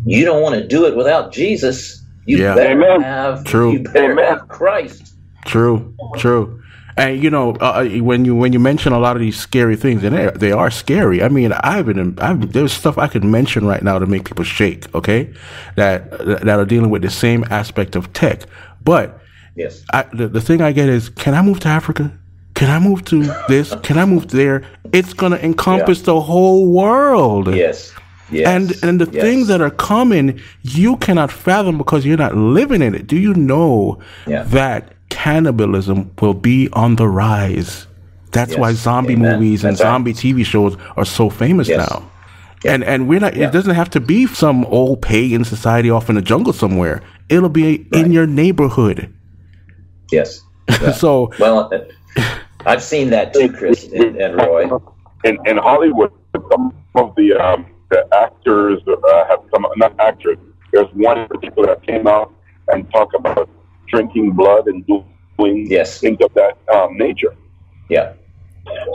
you don't want to do it without Jesus. You Yeah. better Amen. have True. You better have Christ. True, true. And you know, uh, when you when you mention a lot of these scary things, and they, they are scary. I mean, I've been, I've, there's stuff I could mention right now to make people shake. Okay, that that are dealing with the same aspect of tech. But Yes. I, the, the thing I get is, can I move to Africa? Can I move to this? Can I move there? It's gonna encompass the whole world. Yes. Yes. And and the Yes. things that are coming, you cannot fathom because you're not living in it. Do you know Yeah. that cannibalism will be on the rise? That's why zombie Amen. movies and That's right. zombie TV shows are so famous Yes. now. And and we're not. Yeah. It doesn't have to be some old pagan society off in the jungle somewhere. It'll be in your neighborhood. Yes. [laughs] so Well, [laughs] I've seen that too, Chris and, and Roy. in, in Hollywood, some of the um, the actors uh, have some not actors. There's one in particular that came out and talked about drinking blood and doing Yes. things of that um, nature. Yeah.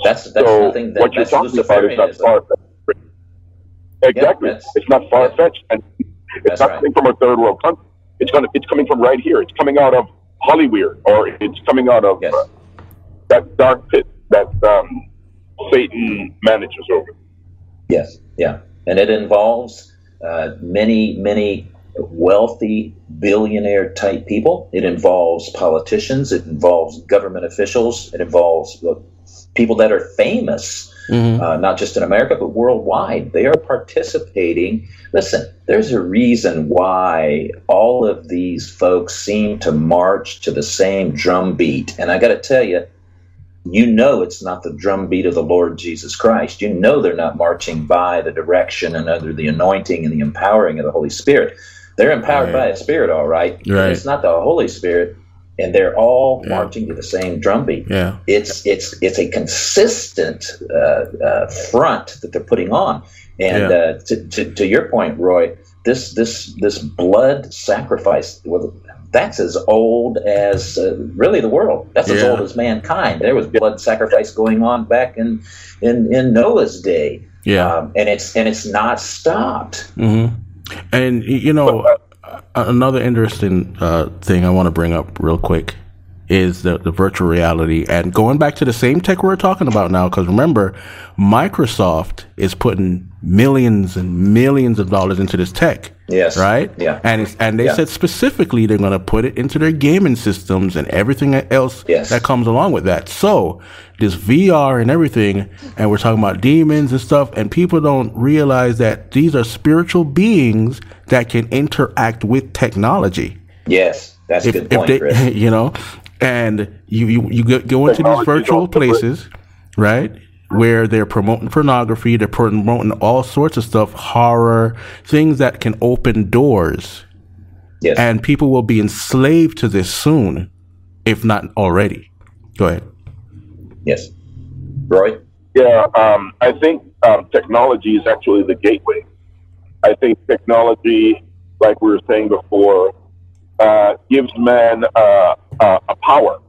That's that's so that what you're that's talking about is not far fetched. Exactly, that's- it's not far fetched, and it's That's not right. coming from a third world country. It's gonna, it's coming from right here. It's coming out of Hollywood, or it's coming out of Yes. uh, that dark pit that um, Satan manages over. Yes, yeah, and it involves uh, many, many wealthy billionaire type people. It involves politicians. It involves government officials. It involves uh, people that are famous, uh, not just in America but worldwide. They are participating. Listen, there's a reason why all of these folks seem to march to the same drumbeat. and I got to tell you you know it's not the drumbeat of the Lord Jesus Christ. You know they're not marching by the direction and under the anointing and the empowering of the Holy Spirit. They're empowered Right. by a spirit, all right. Right. It's not the Holy Spirit, and they're all marching to the same drumbeat. yeah, It's it's it's a consistent uh, uh, front that they're putting on. And Yeah. uh, to, to to your point, Roy, this this this blood sacrifice. Well, that's as old as uh, really the world. That's as old as mankind. There was blood sacrifice going on back in in, in Noah's day, yeah. um, and it's and it's not stopped. hmm And you know, another interesting uh, thing I want to bring up real quick is the, the virtual reality and going back to the same tech we're talking about now. Because remember, Microsoft is putting millions and millions of dollars into this tech. Yes. Right. Yeah. And it's, and they Yeah. said specifically they're going to put it into their gaming systems and everything else Yes. that comes along with that. So this VR and everything, and we're talking about demons and stuff, and people don't realize that these are spiritual beings that can interact with technology. Yes, that's a If, good if point, they, Chris. [laughs] you know, and you you, you go, go into these virtual places, right? Where they're promoting pornography, they're promoting all sorts of stuff, horror, things that can open doors Yes. and people will be enslaved to this soon, if not already. Go ahead. yes. Roy. Yeah, um, I think um, technology is actually the gateway. I think technology, like we were saying before, uh, gives man uh, uh, a power.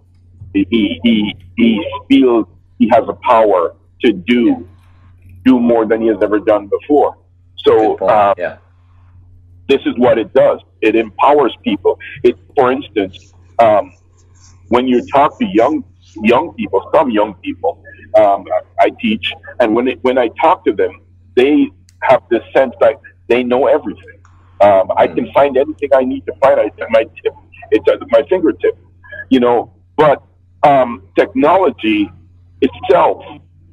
He, he, he feels he has a power to do do more than he has ever done before. So um, yeah. this is what it does. It empowers people. It, for instance, um, when you talk to young young people, some young people, um, I teach, and when it, when I talk to them, they have this sense that they know everything. Um, I can find anything I need to find at my tip. It's at my fingertip, you know. But um, technology itself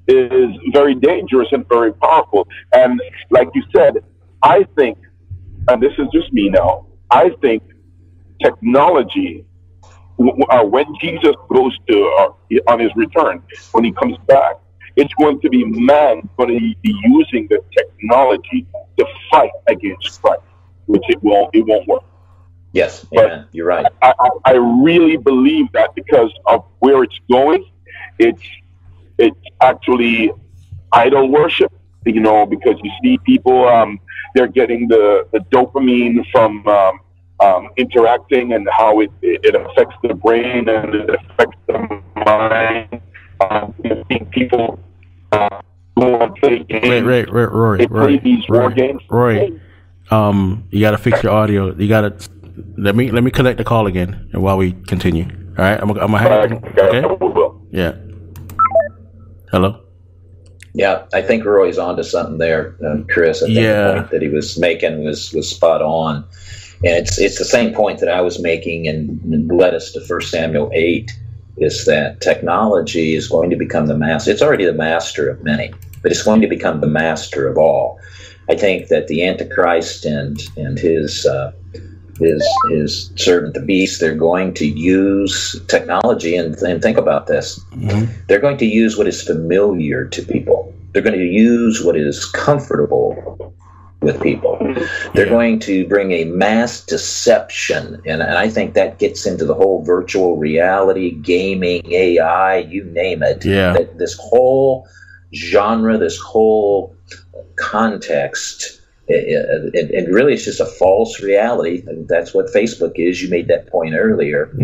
is very dangerous and very powerful. And like you said, I think and this is just me now, I think technology, uh, when Jesus goes to, uh, on his return, when he comes back, it's going to be man going to be using the technology to fight against Christ, which it won't, it won't work. Yes. But- Amen. You're right. I, I I really believe that because of where it's going, it's it's actually idol worship. You know, because you see people, um, they're getting the, the dopamine from um, um, interacting and how it, it affects the brain and it affects the mind. Um, you see people uh, go and play games. Wait, wait, wait, Rory, They play Rory, these war Rory, games. Rory, um, you gotta fix your audio. You gotta let me let me connect the call again, and while we continue. All right, I'm gonna, I'm gonna have okay. Yeah. Hello. Yeah, I think Roy's onto something there, uh, Chris. I think Yeah. the point that he was making was was spot on, and it's it's the same point that I was making, and, and led us to First Samuel eight. Is that technology is going to become the master? It's already the master of many, but it's going to become the master of all. I think that the Antichrist and and his uh, his his servant the beast. They're going to use technology and, and think about this. Mm-hmm. They're going to use what is familiar to people. They're going to use what is comfortable with people. They're going to bring a mass deception and, and i think that gets into the whole virtual reality gaming ai you name it. Yeah. That this whole genre this whole context it really is just a false reality. And that's what Facebook is. You made that point earlier.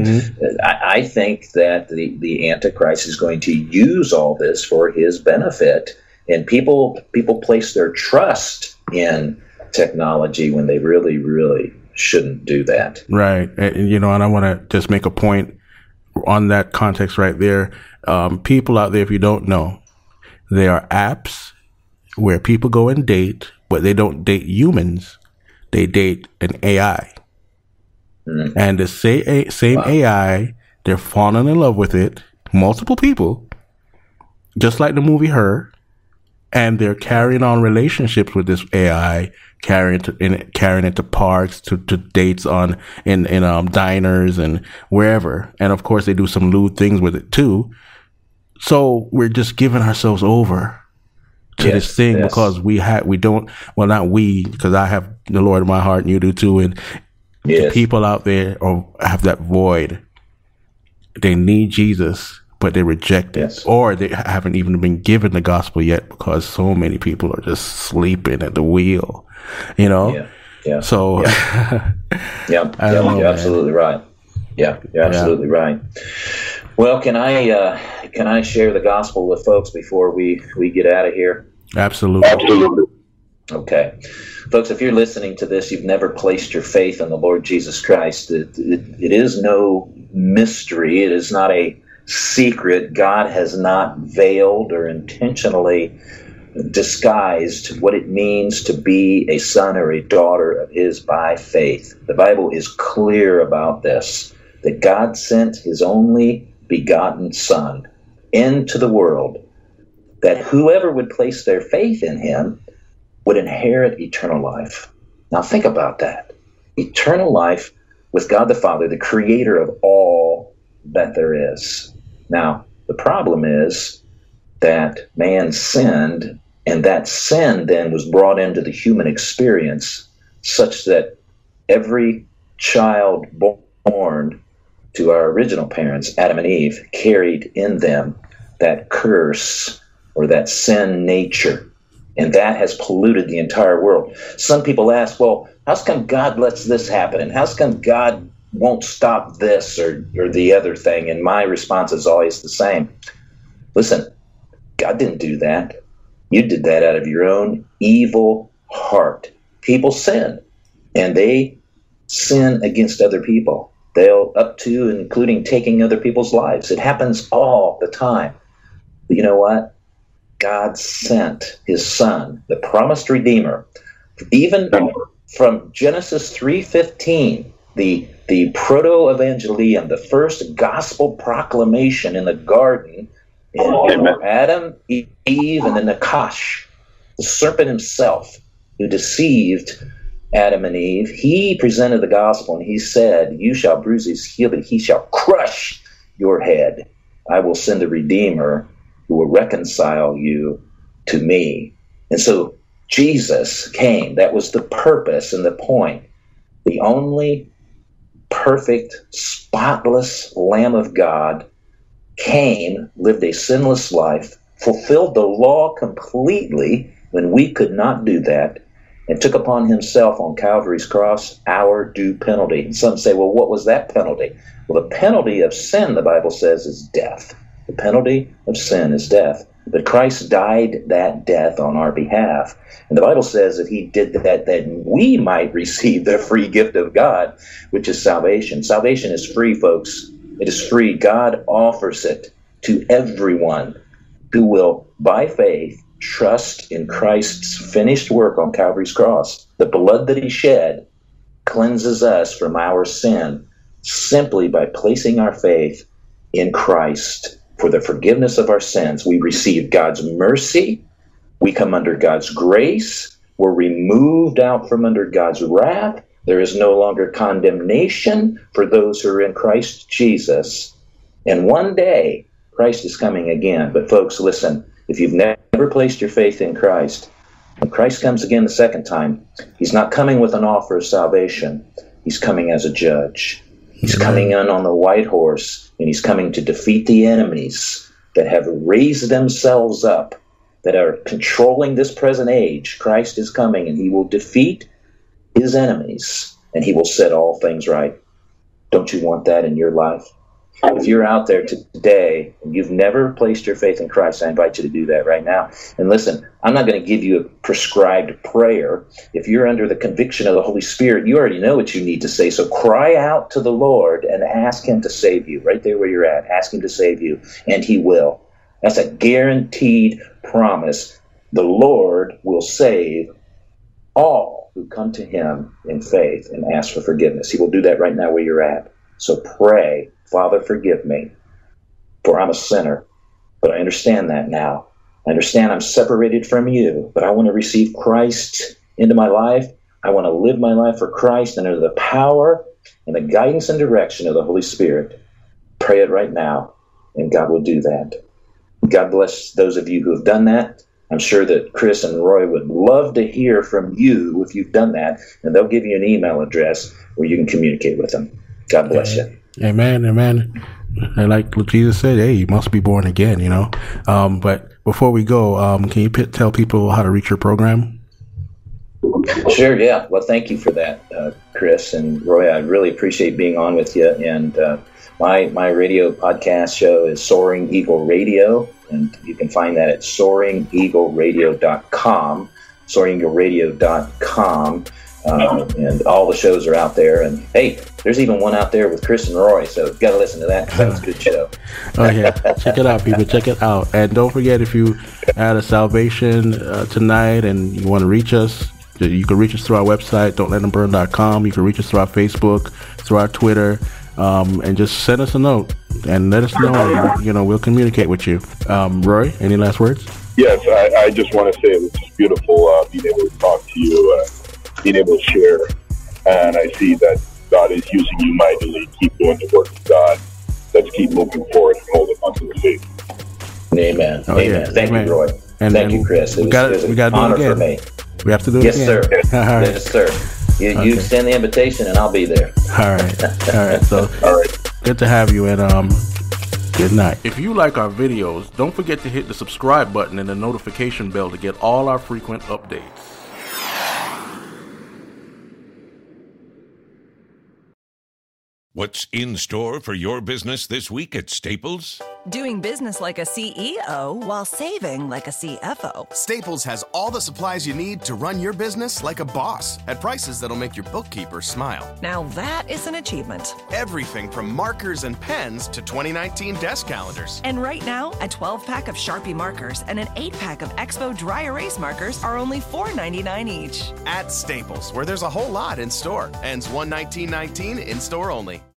I, I think that the, the Antichrist is going to use all this for his benefit. And people people place their trust in technology when they really, really shouldn't do that. Right. And, and, you know, and I want to just make a point on that context right there. Um, people out there, if you don't know, there are apps where people go and date, but they don't date humans. They date an AI. And the same, same AI, they're falling in love with it. Multiple people, just like the movie Her, and they're carrying on relationships with this AI, carrying to, in, carrying it to parks, to, to dates on in in um diners and wherever. And of course, they do some lewd things with it too. So we're just giving ourselves over to Yes, this thing yes. because we have we don't well not we because I have the Lord in my heart and you do too and the Yes. people out there or have that void they need Jesus but they reject it or they haven't even been given the gospel yet because so many people are just sleeping at the wheel you know Yeah. Yeah. so Yeah, [laughs] I yeah, know, you're man. absolutely right. Yeah, you're absolutely right. Well, can I uh, can I share the gospel with folks before we we get out of here? absolutely Absolutely. Okay. Folks, if you're listening to this, you've never placed your faith in the Lord Jesus Christ. It, it, it is no mystery. It is not a secret. God has not veiled or intentionally disguised what it means to be a son or a daughter of His by faith. The Bible is clear about this that God sent His only begotten Son into the world that whoever would place their faith in Him would inherit eternal life. Now, think about that. Eternal life with God the Father, the creator of all that there is. Now, the problem is that man sinned, and that sin then was brought into the human experience such that every child born to our original parents, Adam and Eve, carried in them that curse or that sin nature and that has polluted the entire world. Some people ask, well, how's come God lets this happen? And how's come God won't stop this or, or the other thing? And my response is always the same. Listen, God didn't do that. You did that out of your own evil heart. People sin, and they sin against other people. They'll up to including taking other people's lives. It happens all the time. But you know what? God sent his son, the promised redeemer, even from Genesis 3:15, the the proto-evangelium, the first gospel proclamation in the garden in oh, Adam, Eve, and the Nakash, the serpent himself who deceived Adam and Eve. He presented the gospel and he said, You shall bruise his heel, but he shall crush your head. I will send a redeemer who will reconcile you to me. And so Jesus came. That was the purpose and the point. The only perfect, spotless Lamb of God came, lived a sinless life, fulfilled the law completely, when we could not do that and took upon himself on Calvary's cross our due penalty. And some say, well, what was that penalty? Well, the penalty of sin, the Bible says, is death. The penalty of sin is death. But Christ died that death on our behalf. And the Bible says that he did that that we might receive the free gift of God, which is salvation. Salvation is free, folks. It is free. God offers it to everyone who will, by faith, trust in Christ's finished work on Calvary's cross. The blood that he shed cleanses us from our sin simply by placing our faith in Christ for the forgiveness of our sins. We receive God's mercy. We come under God's grace. We're removed out from under God's wrath. There is no longer condemnation for those who are in Christ Jesus. And one day, Christ is coming again. But, folks, listen if you've never placed your faith in Christ, when Christ comes again the second time, he's not coming with an offer of salvation. He's coming as a judge. He's coming in on the white horse, and he's coming to defeat the enemies that have raised themselves up, that are controlling this present age. Christ is coming, and he will defeat his enemies, and he will set all things right. Don't you want that in your life? If you're out there today and you've never placed your faith in Christ, I invite you to do that right now. And listen, I'm not going to give you a prescribed prayer. If you're under the conviction of the Holy Spirit, you already know what you need to say. So cry out to the Lord and ask Him to save you right there where you're at. Ask Him to save you, and He will. That's a guaranteed promise. The Lord will save all who come to Him in faith and ask for forgiveness. He will do that right now where you're at. So pray Father, forgive me, for I'm a sinner. But I understand that now. I understand I'm separated from you, but I want to receive Christ into my life. I want to live my life for Christ and under the power and the guidance and direction of the Holy Spirit. Pray it right now, and God will do that. God bless those of you who have done that. I'm sure that Chris and Roy would love to hear from you if you've done that, and they'll give you an email address where you can communicate with them. God bless you. Amen, amen. And like what Jesus said, hey, you must be born again, you know. Um, but before we go, um, can you p- tell people how to reach your program? Sure, yeah. Well, thank you for that, uh, Chris and Roy. I really appreciate being on with you. And uh, my my radio podcast show is Soaring Eagle Radio, and you can find that at soaringeagleradio.com, soaringeagleradio.com. Uh, and all the shows are out there. And hey, there's even one out there with Chris and Roy, so you've got to listen to that. That was a good show. [laughs] oh yeah, check it out, people. Check it out, and don't forget if you had a salvation uh, tonight and you want to reach us, you can reach us through our website, don'tletthemburn.com. You can reach us through our Facebook, through our Twitter. Um, and just send us a note and let us know. You know, we'll communicate with you. Um, Roy, any last words? Yes, I, I just want to say it was just beautiful uh, being able to talk to you. Uh, being able to share. And I see that God is using you mightily. Keep doing the work of God. Let's keep moving forward and holding on to the faith. Amen. Oh, Amen. Yeah. Thank Amen. you, Roy. And, Thank you, Chris. It we got we got honor for me. We have to do it yes, again. Sir. [laughs] Yes, sir. You, okay. you send the invitation, and I'll be there. All right. All right. So, [laughs] all right. Good to have you, and um, good night. If you like our videos, don't forget to hit the subscribe button and the notification bell to get all our frequent updates. What's in store for your business this week at Staples? Doing business like a CEO while saving like a CFO. Staples has all the supplies you need to run your business like a boss at prices that'll make your bookkeeper smile. Now that is an achievement. Everything from markers and pens to 2019 desk calendars. And right now, a 12 pack of Sharpie markers and an 8 pack of Expo dry erase markers are only $4.99 each. At Staples, where there's a whole lot in store. Ends 119.19 in store only.